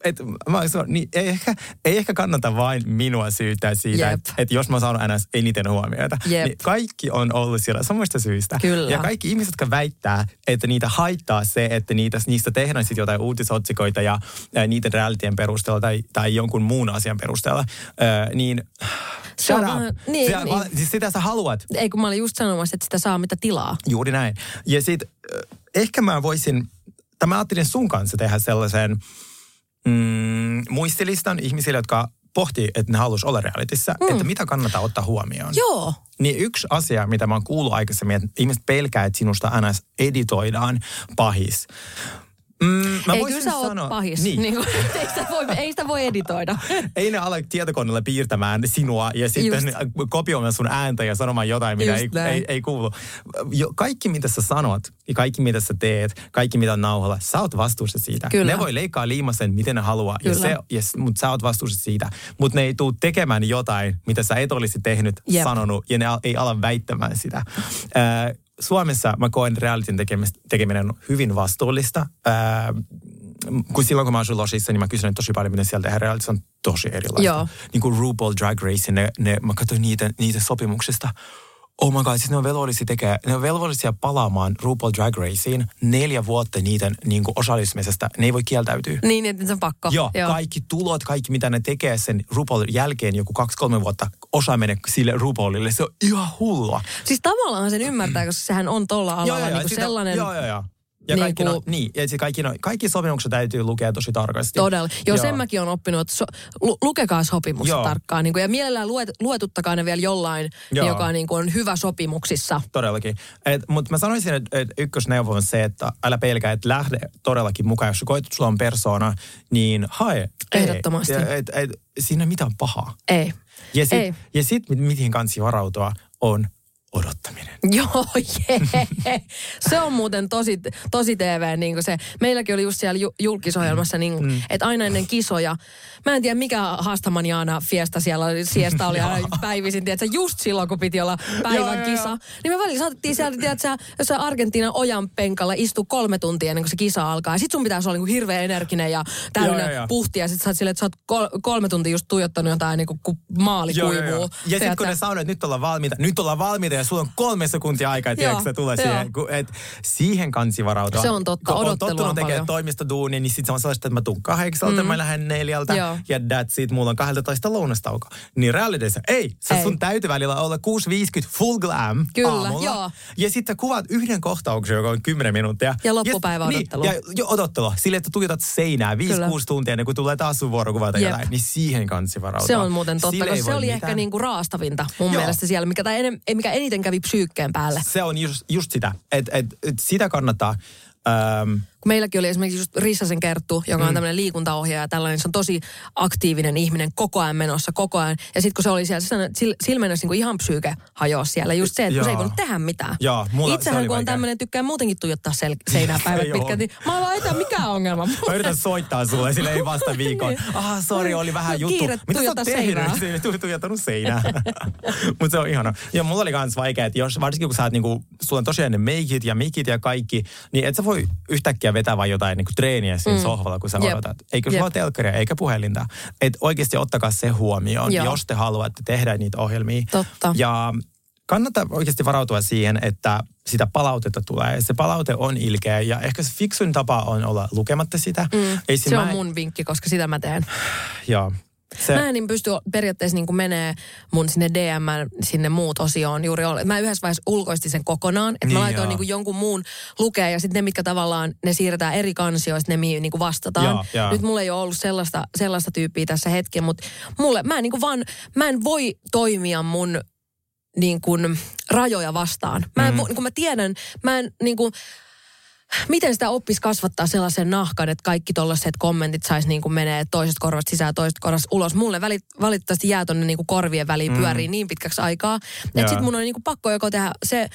et, mä oon sanonut, niin ei, ehkä, ei ehkä kannata vain minua syyttää siitä, että et jos mä saan ns. eniten huomiota. Jep. Niin kaikki on ollut siellä samasta syystä. Kyllä. Ja kaikki ihmiset, jotka väittää, että niitä haittaa se, että niitä, niistä tehdään sitten jotain uutisotsikoita ja, ja niiden realitien perusteella tai, tai jonkun muun asian perusteella, ö, niin Se on vähän- niin, Sä- niin. Siis sitä sä haluat. Ei, kun mä olin just sanomassa, että sitä saa mitä tilaa. Juuri näin. Ja sitten ehkä mä voisin, tai mä ajattelin sun kanssa tehdä sellaisen mm, muistilistan ihmisille, jotka pohtii, että ne haluaisi olla realitissa, mm. että mitä kannattaa ottaa huomioon. Joo. Niin yksi asia, mitä mä oon kuullut aikaisemmin, että ihmiset pelkää, että sinusta ns. editoidaan pahis. Mm, mä ei, kyllä sä oot sanoa, pahis. Niin. Niin. kuin, ei, sitä voi, ei sitä voi editoida. ei ne ala tietokoneella piirtämään sinua ja sitten Just. kopioimaan sun ääntä ja sanomaan jotain, mitä Just ei, näin. ei, ei kuulu. Jo, kaikki, mitä sä sanot ja kaikki, mitä sä teet, kaikki, mitä on nauhalla, sä oot vastuussa siitä. Kyllä. Ne voi leikkaa liimaa sen, miten ne haluaa, ja se, ja, mutta sä oot vastuussa siitä. Mutta ne ei tule tekemään jotain, mitä sä et olisi tehnyt, Jep. sanonut, ja ne ei ala väittämään sitä. Äh, Suomessa mä koen realitin tekemistä, tekeminen hyvin vastuullista. Äh, kun silloin kun mä asuin Losissa, niin mä kysyin tosi paljon, miten siellä tehdään reality. Se on tosi erilaista. Joo. Niin kuin RuPaul Drag Race, ne, ne, mä katsoin niitä, niitä sopimuksista. Oh my god, siis ne on velvollisia, tekee, ne on velvollisia palaamaan RuPaul Drag Raceen neljä vuotta niiden niin kuin osallistumisesta. Ne ei voi kieltäytyä. niin, että se on pakko. Joo, kaikki tulot, kaikki mitä ne tekee sen RuPaulin jälkeen joku kaksi-kolme vuotta, osa menee sille RuPaulille. Se on ihan hullua. Siis tavallaan sen ymmärtää, koska sehän on tuolla alalla niin kuin sitä- sellainen... Joo, joo, joo. Ja Niin kaikki, kuin- no, niin, ja kaikki, no, kaikki sopimukset täytyy lukea tosi tarkasti. Todella. Joo, sen mäkin olen oppinut, että so, lu, lukekaa sopimus Joo. tarkkaan. Niin kuin, ja mielellään luet, luetuttakaa ne vielä jollain, Joo. joka niin kuin, on hyvä sopimuksissa. Todellakin. Mutta mä sanoisin, että et ykkösneuvo on se, että älä pelkää, että lähde todellakin mukaan. Jos koet, sulla on persona, niin hae. Ehdottomasti. Ei, et, et, siinä ei mitään pahaa. Ei. Ja sitten sit, mihin kansi varautua, on odottaminen. Joo, jee. Se on muuten tosi, tosi TV, niin kuin se. Meilläkin oli just siellä ju- julkisohjelmassa, niin, mm. että aina ennen kisoja, mä en tiedä mikä Haastamaniana fiesta siellä oli, siesta oli aina päivisin, tiedätkö, just silloin kun piti olla päivän Joo, joo, kisa. joo. Niin me välillä saatettiin sieltä, tiedätkö, jossain Argentiinan ojan penkalla istua kolme tuntia ennen kuin se kisa alkaa. Ja sit sun pitäisi olla niin kuin hirveän energinen ja täynnä Joo, joo, joo. puhtia. Ja sit sä oot silleen, että sä oot kol- kolme tuntia just tuijottanut jotain, niin kuin, kun maali Joo, joo, kuivuu. joo. Ja sitten kun ne sanoo, että nyt ollaan valmiita, nyt ollaan valmiita, ja sulla on kolme sekuntia aikaa, että tiedätkö, tulee joo. siihen. Kun, et siihen kansi varautua. Se on totta, Kun on tottunut tekemään paljon. toimistoduunia, niin sitten se on sellaista, että mä tuun kahdeksalta, Mm. mä lähden neljältä Joo. ja that's it, mulla on 12 lounastauko. Niin realityssä, ei, se Ei. sun täytyy välillä olla 6.50 full glam Kyllä, aamulla. joo. Ja sitten kuvaat yhden kohtauksen, joka on 10 minuuttia. Ja loppupäivä niin, odottelu. ja jo odottelu. Sille, että tuijotat seinää 5-6 tuntia ennen kuin tulee taas sun vuoro kuvata Jep. jotain, niin siihen kansi varautua. Se on muuten totta, Sille koska se oli mitään. ehkä niinku raastavinta mun Joo. mielestä siellä, mikä, tai enem, mikä eniten kävi psyykkeen päälle. Se on just, just sitä. Että et, et sitä kannattaa... Ähm, Kun meilläkin oli esimerkiksi just Rissasen Kerttu, joka on Mm. tämmöinen liikuntaohjaaja ja tällainen, se on tosi aktiivinen ihminen, koko ajan menossa, koko ajan. Ja sitten kun se oli siellä, se sil- sillä mennessä niin ihan psyyke hajosi siellä. Just se, että kun se ei voinut tehdä mitään. Joo, mulla se Itsehän kun on tämmöinen, tykkää muutenkin tuijottaa sel- seinää päivät pitkät, niin mä että mikä ongelma. Mä yritän soittaa sulle, sille ei vasta viikon. Ah, sori, oli vähän juttu. Kiire Mitä sä oot seinää. tuijottanut seinää. Mutta se on ihana. Ja mulla oli kans vaikea, että jos, varsinkin kun sä oot niinku, sulla on tosiaan ne meikit ja mikit ja kaikki, niin et sä voi yhtäkkiä vetää vaan jotain niinku treeniä siinä Mm. sohvalla, kun sä Jep. odotat. Eikö sulla ole telkkaria eikä puhelinta. Et oikeasti ottakaa se huomioon, Joo. jos te haluatte tehdä niitä ohjelmia. Totta. Ja kannattaa oikeasti varautua siihen, että sitä palautetta tulee. Se palaute on ilkeä ja ehkä se fiksuin tapa on olla lukematta sitä. Mm. Ei Se on mä- mun vinkki, koska sitä mä teen. Joo. Se... Mä en niin pysty periaatteessa niin menee mun sinne DM, sinne muut osioon juuri ole. Mä yhdessä vaiheessa ulkoistin sen kokonaan, että Niin mä laitoin joo. niin jonkun muun lukea ja sitten ne, mitkä tavallaan ne siirretään eri kansioista, ne mihin niin vastataan. Joo, joo. Nyt mulla ei ole ollut sellaista, sellaista tyyppiä tässä hetken, mutta mulle, mä en niin vaan, mä en voi toimia mun niin kuin rajoja vastaan. Mä en, mm. niin kuin mä tiedän, mä en niin kuin, miten sitä oppisi kasvattaa sellaisen nahkan, että kaikki tollaiset kommentit saisi niin kuin menee toisesta korvasta sisään, toisesta korvasta ulos. Mulle välit, valitettavasti jää tonne niin kuin korvien väliin Mm. pyörii niin pitkäksi aikaa. Että Joo. sit mun on niin kuin pakko joko tehdä se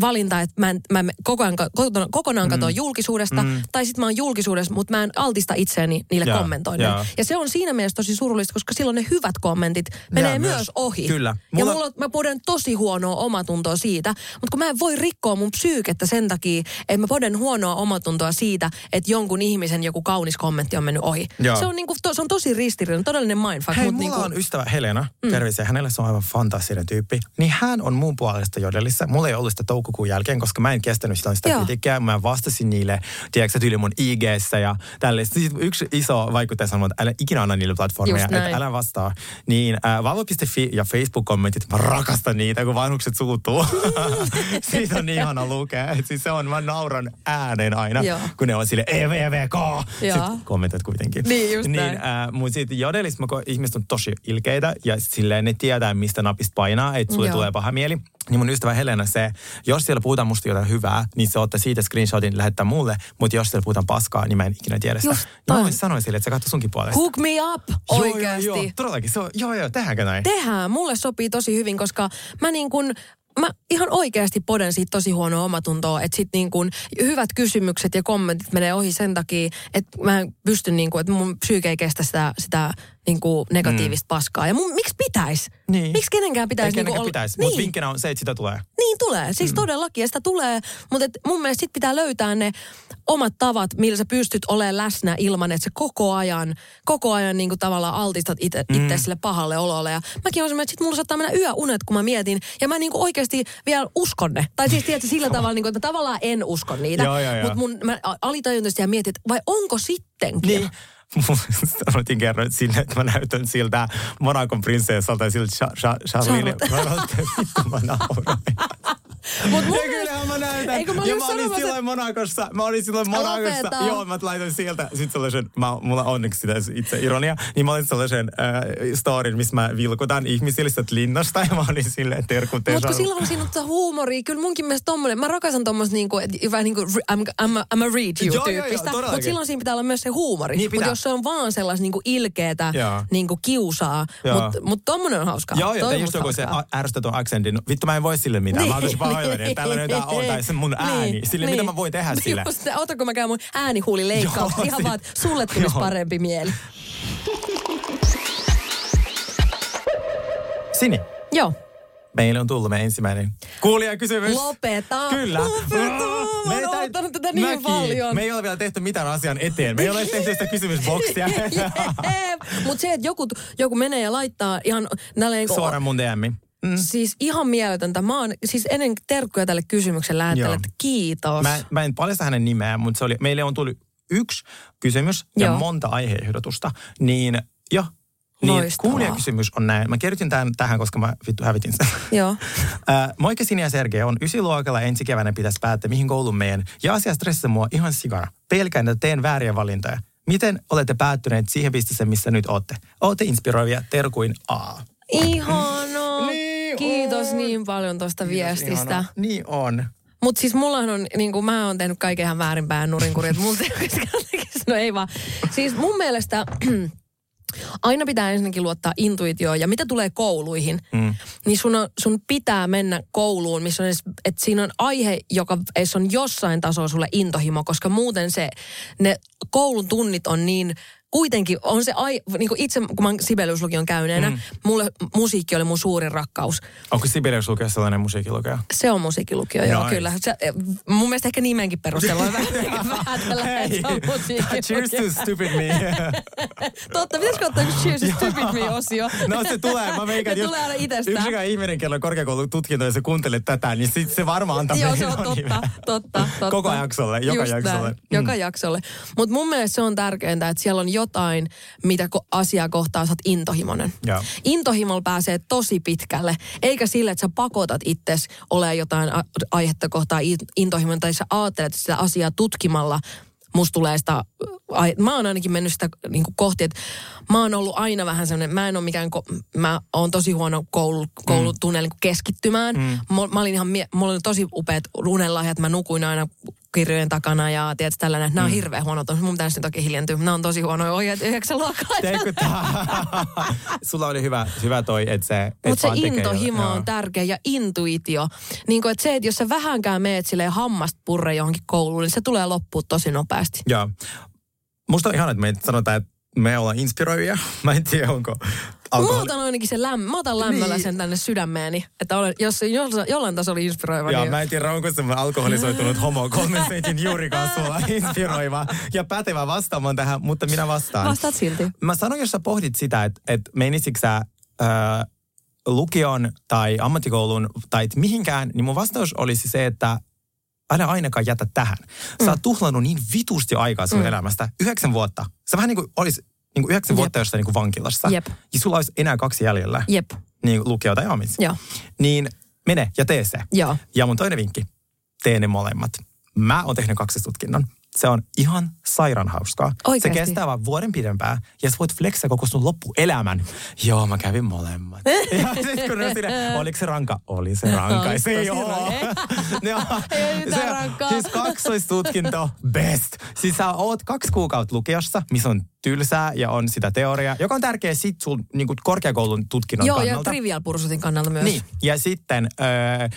valinta, että mä, en, mä en koko ajan, kokonaan, kokonaan katoa Mm. julkisuudesta, Mm. tai sitten mä oon julkisuudessa, mutta mä en altista itseäni niille Joo, kommentoinneille. joo. Ja se on siinä mielessä tosi surullista, koska silloin ne hyvät kommentit menee Jää myös, ohi. Kyllä. Mulla... Ja mulla, mä poden tosi huonoa omatuntoa siitä, mutta kun mä en voi rikkoa mun psyykettä sen takia, että mä poden huonoa omatuntoa siitä, että jonkun ihmisen joku kaunis kommentti on mennyt ohi. Joo. Se on, niinku, to, se on tosi ristiriitainen, todellinen mindfuck. Hei, mut mulla niinku, on ystävä Helena, Mm. terveisiä. Hänelle se on aivan fantastinen tyyppi. Niin hän on mun puolesta jodelissa. Mulla ei sitä toukokuun jälkeen, koska mä en kestänyt sitä, sitä kritiikkiä. Mä vastasin niille, tiedätkö, tyyli mun IG-ssä ja tällaista. Siis yksi iso vaikuttaja sanoi, että älä ikinä anna niille platformeja, että älä vastaa. Niin äh, valo.fi ja Facebook-kommentit, mä rakastan niitä, kun vanhukset suutuu. Siitä on niin ihana lukea. Et siis se on, mä nauran ääneen aina, Joo. kun ne on sille EVVK. Sitten kommentoit kuitenkin. Niin, just niin, äh, mutta sitten mä koen, ihmiset on tosi ilkeitä ja silleen ne tietää, mistä napista painaa, että sulle Joo. tulee paha mieli. Niin mun ystävä Helena se, jos siellä puhutaan musta jotain hyvää, niin se ottaa siitä screenshotin lähettää mulle, mutta jos siellä puhutaan paskaa, niin mä en ikinä tiedä sitä. Mä sanoa sille, että se katsoo sunkin puolesta. Hook me up oikeasti. Joo, joo, joo, todellakin. Se on, joo, joo, tehdäänkö näin? Tehdään. Mulle sopii tosi hyvin, koska mä niin kuin, mä ihan oikeasti poden siitä tosi huonoa omatuntoa, että sit niin kuin hyvät kysymykset ja kommentit menee ohi sen takia, että mä en pysty niin kuin, että mun psyyke ei kestä sitä, sitä niin kuin negatiivista mm. paskaa. Ja mun, miksi pitäisi? Niin. Miksi kenenkään pitäisi? Ei niin olla- pitäisi, niin. mutta vinkkinä on se, että sitä tulee. Niin tulee, siis mm. todellakin ja sitä tulee, mutta et mun mielestä sit pitää löytää ne omat tavat, millä sä pystyt olemaan läsnä ilman, että sä koko ajan, koko ajan niin kuin tavallaan altistat itse Mm. mm. sille pahalle ololle. Ja mäkin olen semmoinen, että sit mulla saattaa mennä yöunet, kun mä mietin, ja mä niin kuin oikeasti vielä uskon ne. Tai siis tiedätkö, sillä tavalla, niin kuin, että mä tavallaan en usko niitä, mutta mun mä alitajuntaisesti ja mietin, että vai onko sittenkin? Niin. Sanoitin kerran sinne, että mä näytän siltä Monakon prinsessalta ja siltä Cha- Cha- Charlille. Mä sanoin, että vittu mä nauran. Mut mun ja kyllähän mä näytän. Eikö mä ja mä olin silloin Monakossa. Mä olin silloin Monakossa. Lopeta. Joo, mä laitoin sieltä. Sitten sellaisen, mä, mulla on onneksi sitä itse ironia. Niin mä olin sellaisen äh, storin, missä mä vilkutan ihmisille linnasta. Ja mä olin silleen terkut. Mutta kun silloin siinä on huumoria, kyllä munkin mielestä tommonen, mä rakastan tommoista niinku, että vähän niinku, I'm, I'm, a, I'm a read you Joo, joo, joo, tyyppistä. Mutta silloin siinä pitää olla myös se huumori. Niin Mutta jos se on vaan sellaista niinku ilkeetä, Joo. niinku kiusaa, mutta mut tommonen on hauskaa. Joo, joo, just joku se ärsytetyn aksentin. Vittu, mä en voi sille mitään. Mä että tällainen jotain on, tai se mun ääni. Sille, mitä mä voin tehdä sille. Just, ota kun mä käyn mun äänihuulileikkaukset, Joo, ihan si- vaan, että sulle tulisi Joo. parempi mieli. Sini, Joo. meille on tullut meidän ensimmäinen kuulijakysymys. Lopeta. Kyllä. Lopeta. Oon täyt- odottanut tätä niin Mäkin. paljon. Me ei ole vielä tehty mitään asian eteen. Me ei ole tehty sitä kysymysboksia. Mutta se, että joku, joku menee ja laittaa ihan nälleen... Suoraan mun DM. Mm. Siis ihan mieletöntä. Mä oon siis ennen terkkuja tälle kysymyksen lähettäjälle, että kiitos. Mä, mä en paljasta hänen nimeään, mutta se oli, meille on tullut yksi kysymys ja Joo. monta aiheehdotusta. Niin jo, niin kuulijakysymys on näin. Mä kirjoitin tämän tähän, koska mä vittu hävitin sen. Joo. Moikka Sini ja Sergei on ysiluokalla ensi keväänä pitäisi päättää, mihin koulun meidän. Ja asia stressaa mua ihan sikana. Pelkään, että teen vääriä valintoja. Miten olette päättyneet siihen pisteeseen, missä nyt olette? Olette inspiroivia, terkuin A. Ihanaa. Niin Kiitos on. niin paljon tuosta viestistä. Ihana. Niin on. Mutta siis mullahan on, niin kuin mä oon tehnyt kaiken ihan väärinpäin nurinkurin, että tekisi. No ei vaan. Siis mun mielestä aina pitää ensinnäkin luottaa intuitioon. Ja mitä tulee kouluihin, Mm. niin sun, on, sun pitää mennä kouluun, missä on edes, että siinä on aihe, joka edes on jossain tasolla sulle intohimo, koska muuten se, ne koulun tunnit on niin, kuitenkin on se, ai, niin kuin itse kun mä oon Sibeliuslukion käyneenä, Mm. mm. mulle musiikki oli mun suurin rakkaus. Onko Sibelius lukea sellainen musiikkilukija? Se on musiikkilukio, joo, Nice. kyllä. Se, mun mielestä ehkä nimenkin perusteella on vähän että se on musiikkilukio. Cheers to stupid me. Totta, pitäisikö ottaa yksi Cheers to Stupid Me-osio? No se tulee. Mä veikkaan, Se jos tulee aina itsestään. yksikään ihminen, kello on korkeakoulututkinto ja se kuuntelee tätä, niin sit se varmaan antaa Joo, se on totta, totta, totta. Koko jaksolle, joka Just jaksolle. Näin, joka jaksolle. Mutta mun mielestä se on tärkeintä, että siellä on jotain, mitä ko- asiaa kohtaa sä oot intohimoinen. Joo. Intohimolla pääsee tosi pitkälle, eikä sille, että sä pakotat itses olemaan jotain a- aihetta kohtaa in- intohimoinen, tai sä ajattelet sitä asiaa tutkimalla, musta tulee sitä, mä oon ainakin mennyt sitä niin kohti, että mä oon ollut aina vähän semmoinen, mä en ole mikään, ko- mä oon tosi huono koulu, koulutunnella niin keskittymään. Mm. Mä, mä olin ihan, mulla oli tosi upeat unenlahjat, mä nukuin aina kirjojen takana ja tiedätkö tällainen, nämä on Mm. hirveän huonot, mun pitäisi nyt oikein hiljentyä, nämä on tosi huonoja ohjeet yhdeksän luokkaa. Sulla oli hyvä, hyvä toi, että se... et Mutta se intohimo on tärkeä ja intuitio. Niin kuin, että se, että jos sä vähänkään meet silleen hammast purre johonkin kouluun, niin se tulee loppuun tosi nopeasti. Joo. Musta on ihana, että me sanotaan, että me ollaan inspiroivia. Mä en tiedä, onko Mä alkoholi... otan ainakin sen lämmö, mä otan lämmöllä Niin. sen tänne sydämeeni, että olen, jos se jollain, tasolla inspiroiva, Joo, niin mä en tiedä, onko semmoinen alkoholisoitunut homo kolmen sentin juurikaan sulla inspiroiva ja pätevä vastaamaan tähän, mutta minä vastaan. vastaat silti. Mä sanoin, jos sä pohdit sitä, että, että menisitkö sä ö, lukion tai ammattikoulun tai et mihinkään, niin mun vastaus olisi se, että älä ainakaan jätä tähän. Sä oot tuhlannut niin vitusti aikaa sun Mm. mm. elämästä. Yhdeksän vuotta. Sä vähän niin kuin olisi niin kuin yhdeksän Jep. vuotta jossain niin vankilassa. Jep. Ja sulla olisi enää kaksi jäljellä. Jep, Niin lukio tai ammatti. joo, Niin mene ja tee se. joo. Ja mun toinen vinkki, tee ne molemmat. Mä oon tehnyt kaksistutkinnon. Se on ihan sairaan hauskaa. Oikeesti? Se kestää vaan vuoden pidempään ja sä voit flexaa koko sun loppuelämän. Joo, mä kävin molemmat. ja sit kun ne sille, oliko se ranka? Oli se ranka. Se ei Tosi oo. Joo. Ei rankkaa. Siis kaksoistutkinto, best. Siis sä oot kaksi kuukautta lukiossa, missä on tylsää ja on sitä teoriaa, joka on tärkeä sit sun niin korkeakoulun tutkinnon Joo, ja kannalta. trivial pursutin kannalta myös. Niin, ja sitten äh,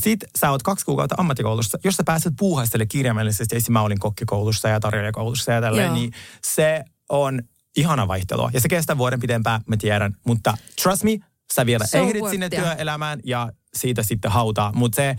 sit sä oot kaksi kuukautta ammattikoulussa, jos sä pääset puuhastelle kirjaimellisesti, esimerkiksi mä olin kokkikoulussa ja tarjoilijakoulussa ja tälleen, Joo. niin se on ihana vaihtelua. Ja se kestää vuoden pitempään, mä tiedän, mutta trust me, sä vielä Se on ehdit sinne työelämään ja siitä sitten hautaa, mutta se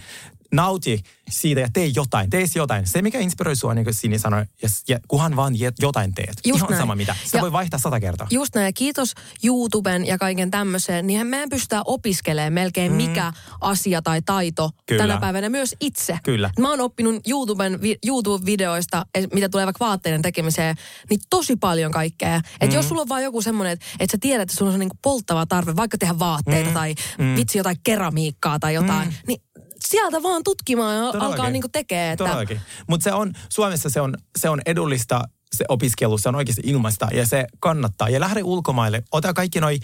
nauti siitä ja tee jotain, tee jotain. Se, mikä inspiroi sua, niin kuin Sini sanoi, ja, ja kunhan vaan jotain teet. Just Ihan näin. sama mitä. Ja- voi vaihtaa sata kertaa. Just näin, ja kiitos YouTuben ja kaiken tämmöiseen, niin meidän pystytään opiskelemaan melkein mikä asia tai taito Kyllä. tänä päivänä myös itse. Kyllä. Mä oon oppinut YouTuben, vi- YouTube-videoista, mitä tulee vaikka vaatteiden tekemiseen, niin tosi paljon kaikkea. Että Mm. jos sulla on vaan joku semmoinen, että, että sä tiedät, että sulla on niinku polttava tarve vaikka tehdä vaatteita Mm. tai Mm. vitsi jotain keramiikkaa tai jotain, Mm. niin sieltä vaan tutkimaan ja Todellakin. alkaa niinku tekee. Että, Todellakin. Mutta se on, Suomessa se on, se on edullista se opiskelu, se on oikeasti ilmaista ja se kannattaa. Ja lähde ulkomaille, ota kaikki noi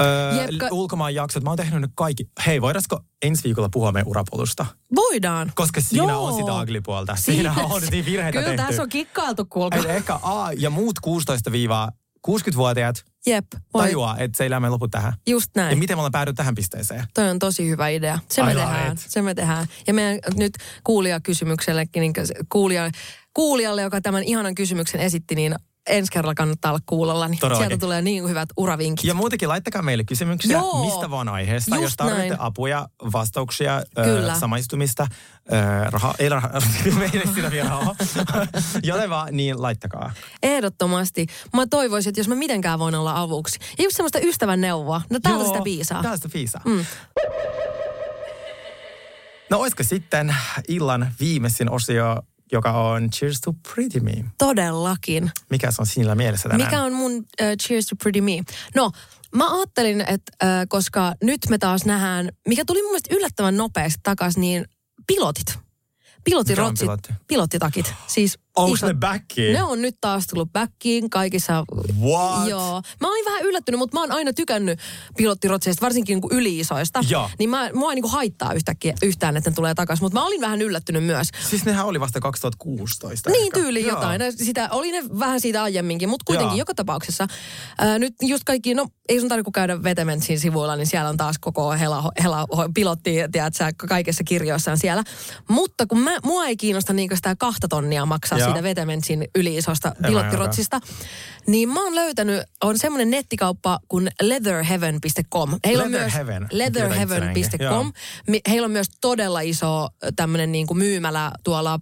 öö, Jep, ka- ulkomaan jaksot. Mä oon tehnyt ne kaikki. Hei, voidaanko ensi viikolla puhua meidän urapolusta? Voidaan. Koska siinä Joo. on sitä aglipuolta. Siinä on niin virheitä Kyllä tehty. tässä on kikkailtu, kuulkaa. Ehkä A ja muut 16-60-vuotiaat Jep, voi. tajuaa, että se elämä lopu tähän. Just näin. Ja miten me ollaan päädyt tähän pisteeseen? Toi on tosi hyvä idea. Se me tehdään. Se me tehdään. Ja meidän nyt kuulijakysymyksellekin, niin kuulija, kuulijalle, joka tämän ihanan kysymyksen esitti, niin ensi kerralla kannattaa olla kuulolla, niin Todellakin. sieltä tulee niin hyvät uravinkit. Ja muutenkin laittakaa meille kysymyksiä Joo. mistä vaan aiheesta. Just Jos tarvitsette näin. apuja, vastauksia, Kyllä. ö, samaistumista, ö, rahaa, ei rahaa, meillä ei siinä vielä rahaa. Joten vaan, niin laittakaa. Ehdottomasti. Mä toivoisin, että jos mä mitenkään voin olla avuksi. Ja just semmoista ystävän neuvoa. No täältä Joo, sitä piisaa. Täältä sitä piisaa. Mm. No olisiko sitten illan viimeisin osio, joka on Cheers to Pretty Me. Todellakin. Mikä se on sinillä mielessä tänään? Mikä on mun uh, Cheers to Pretty Me? No, mä ajattelin, että uh, koska nyt me taas nähdään, mikä tuli mun mielestä yllättävän nopeasti takaisin, niin pilotit. Pilotirotsit, pilotti? pilottitakit. Siis Onko ne backiin? Ne on nyt taas tullut backiin kaikissa. What? Joo. Mä oon vähän yllättynyt, mutta mä oon aina tykännyt pilottirotseista, varsinkin niin yli-isoista. Joo. Niin mä, mua ei niin haittaa yhtäkkiä, yhtään, että ne tulee takaisin. Mutta mä olin vähän yllättynyt myös. Siis nehän oli vasta 2016. Niin ehkä. tyyli Joo. jotain. Sitä, oli ne vähän siitä aiemminkin, mutta kuitenkin Joo. joka tapauksessa. Ää, nyt just kaikki, no ei sun tarvitse käydä Vetementsin sivuilla, niin siellä on taas koko hela, hela pilotti, tiedätkö, kaikissa kirjoissaan siellä. Mutta kun mä, mua ei kiinnosta niinkö sitä kahta tonnia maksaa. Siitä Vetementsin yli-isosta mä pilottirotsista, niin mä oon löytänyt, on semmoinen nettikauppa kuin leatherheaven.com. Heillä on myös Leatherheaven. leatherheaven.com. Heillä on myös todella iso tämmöinen niin kuin myymälä tuolla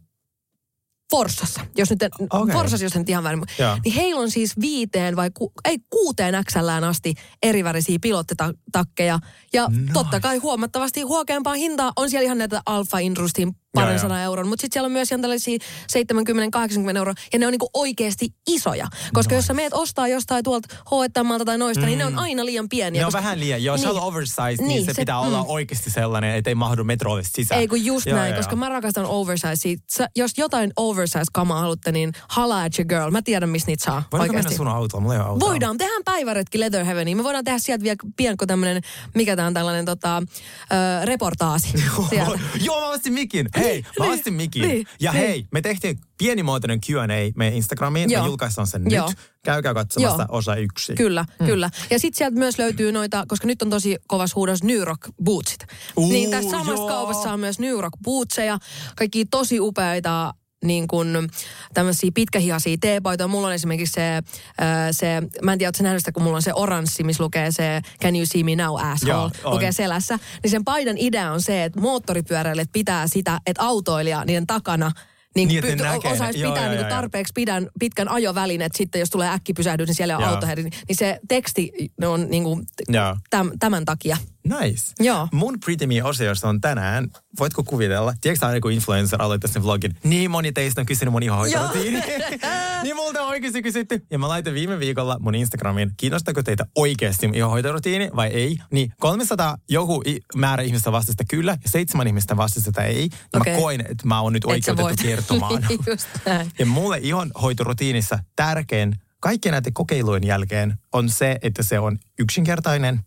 Forssassa, jos nyt, en, okay. Forssassa, jos en nyt ihan väärin, Joo. niin heillä on siis viiteen vai ku, ei kuuteen XLään asti erivärisiä pilottitakkeja. Ja nice. totta kai huomattavasti huokeampaa hintaa on siellä ihan näitä Alfa Indrustin parin sadan euron, mutta sitten siellä on myös ihan tällaisia 70-80 euroa, ja ne on niinku oikeasti isoja. Koska jos sä meet ostaa jostain tuolta H&Malta tai noista, mm. niin ne on aina liian pieniä. Ne on koska- vähän liian. Jos niin. Niin. on oversized, niin, niin se, pitää olla mm. oikeasti sellainen, että ei mahdu metrolle sisään. Ei kun just Joo, näin, joo, koska joo. mä rakastan oversize. Sä, jos jotain oversize kamaa haluatte, niin hala at your girl. Mä tiedän, missä niitä saa Voidaanko oikeasti. mennä sun autolla? Mulla ei ole autoa. Voidaan, tehdään päiväretki Leather Heaveniin. Me voidaan tehdä sieltä vielä pienko tämmönen, mikä tää on tällainen tota, ö, reportaasi. Joo, mä ostin mikin. Hei, mä niin, ostin mikin. niin, ja niin. hei, me tehtiin pienimuotoinen Q&A meidän Instagramiin. Joo. Me julkaistaan sen Joo. nyt. Käykää katsomassa Joo. osa yksi. Kyllä, mm. kyllä. Ja sitten sieltä myös löytyy noita, koska nyt on tosi kovas huudos New Rock bootsit. Uu, niin tästä samasta joo. kaupasta on myös New Rock bootseja. Kaikki tosi upeita niin kuin tämmöisiä pitkähihaisia teepaitoja. Mulla on esimerkiksi se, äh, se mä en tiedä, ootko nähnyt sitä, kun mulla on se oranssi, missä lukee se Can you see me now asshole, Joo, on. lukee selässä. Niin sen paidan idea on se, että moottoripyöräilijät pitää sitä, että autoilija niiden takana niin, Niin, ne näkee osaisi Joo, pitää joo, niin joo. tarpeeksi pidän, pitkän ajovälin, että sitten jos tulee äkkipysähdys, niin siellä on Joo. autoheri. Niin se teksti on niin kuin Joo. täm, tämän takia. Nice. Joo. Mun Pretty Me-osiossa on tänään, voitko kuvitella, tiedätkö aina kun influencer aloittaa sen vlogin, niin moni teistä on kysynyt mun ihohoitorutiini. niin multa on oikeasti kysytty. Ja mä laitoin viime viikolla mun Instagramiin, kiinnostaako teitä oikeasti mun ihohoitorutiini vai ei. Niin 300 joku i- määrä ihmistä vastasi kyllä ja seitsemän ihmistä vastasi että ei. Ja Okei. mä koin, että mä oon nyt oikeutettu kertomaan. Ja mulle ihonhoitorutiinissa tärkein kaikkien näiden kokeilujen jälkeen on se, että se on yksinkertainen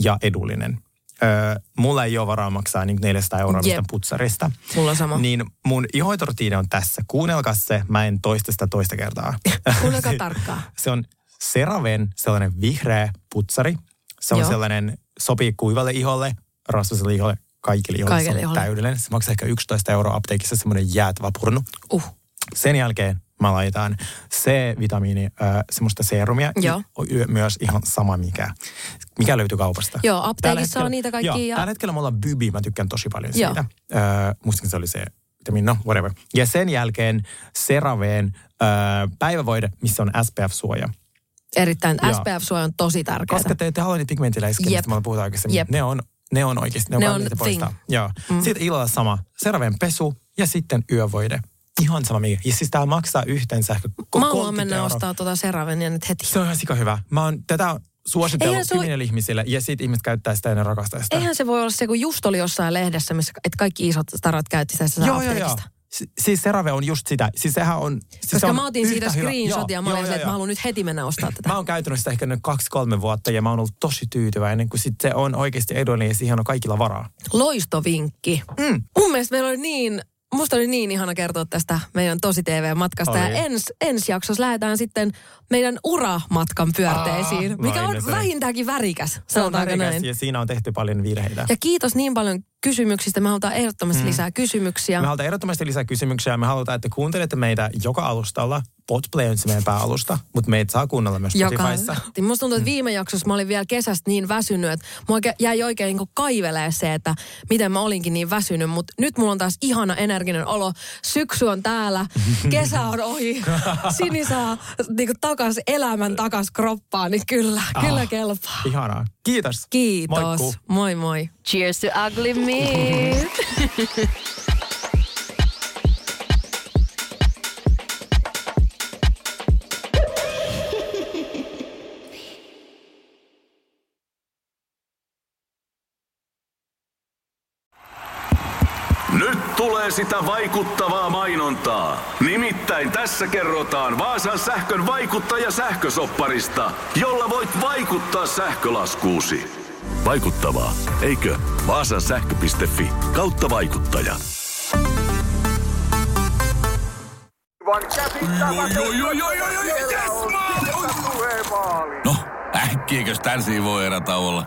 ja edullinen. Öö, mulla ei ole varaa maksaa niin 400 euroa Jep. mistään putsarista. Mulla on sama. Niin mun ihoitorutiini on tässä. Kuunnelkaa se, mä en toista sitä toista kertaa. Kuunnelkaa Se- tarkkaan. Se on CeraVen sellainen vihreä putsari. Se on Joo. sellainen, sopii kuivalle iholle, rasvaselle iholle, kaikille iholle. Kaikille se on iholle. täydellinen. Se maksaa ehkä 11 euroa apteekissa, semmoinen jäätävä purnu. Uh. Sen jälkeen mä laitan C-vitamiini, äh, semmoista seerumia. Joo. Y- myös ihan sama mikä. Mikä löytyy kaupasta. Joo, apteekissa on niitä kaikkia Joo, ja- tällä hetkellä mulla on Bybi, mä tykkään tosi paljon Joo. siitä. Äh, mustakin se oli se vitamiini, no whatever. Ja sen jälkeen CeraVen äh, päivävoide, missä on SPF-suoja. Erittäin. SPF-suoja on tosi tärkeää. Koska te ette halua niitä pigmentiläiskiä, Jep. mistä me puhutaan aikaisemmin. Jep. Ne on, ne on oikeasti, ne on, Ne ne on niitä poistaa. Joo. Mm. Sitten illalla sama, CeraVen pesu ja sitten yövoide. Ihan sama mikä. Ja siis tää maksaa yhteensä ehkä ko- Mä haluan 30 mennä euroa. ostaa tuota Seravenia nyt heti. Se on ihan sika hyvä. Mä oon tätä suositellut se kymmenelle ihmisille ja sit ihmiset käyttää sitä ja ne rakastaa sitä. Eihän se voi olla se, kun just oli jossain lehdessä, missä että kaikki isot starat käytti sitä, sitä joo, joo, joo. Si- Siis CeraVe on just sitä. Siis sehän on... Siis Koska se on mä otin siitä screenshotia ja mä olin että joo. mä haluan nyt heti mennä ostaa tätä. Mä oon käytänyt sitä ehkä nyt kaksi-kolme vuotta ja mä oon ollut tosi tyytyväinen, kun sit se on oikeasti edullinen ja siihen on kaikilla varaa. Loistovinkki. Mm. Mun mielestä meillä oli niin, musta oli niin ihana kertoa tästä meidän tosi TV-matkasta. Oli. Ja ens, ensi jaksossa lähdetään sitten meidän uramatkan pyörteisiin, Ah, mikä on se. vähintäänkin värikäs, sanotaanko värikäs näin. ja siinä on tehty paljon virheitä. Ja kiitos niin paljon kysymyksistä. Me halutaan ehdottomasti Mm. lisää kysymyksiä. Me halutaan ehdottomasti lisää kysymyksiä. Me halutaan, että kuuntelette meitä joka alustalla. Podplay on se meidän pääalusta, mutta meitä saa kuunnella myös Spotifyssa. Niin Musta tuntuu, että viime jaksossa mä olin vielä kesästä niin väsynyt, että mua jäi oikein niin kaivelee se, että miten mä olinkin niin väsynyt. Mutta nyt mulla on taas ihana energinen olo. Syksy on täällä, kesä on ohi. Sini saa niin takas elämän takas kroppaan, niin kyllä, kyllä Ah, kelpaa. Ihanaa. Kiitos. Kiitos. Moikku. Moi moi. Cheers to ugly me. sitä vaikuttavaa mainontaa. Nimittäin tässä kerrotaan Vaasan sähkön vaikuttaja sähkösopparista, jolla voit vaikuttaa sähkölaskuusi. Vaikuttavaa, eikö? Vaasan sähkö.fi kautta vaikuttaja. No, äkkiäkös tän voi erätauolla?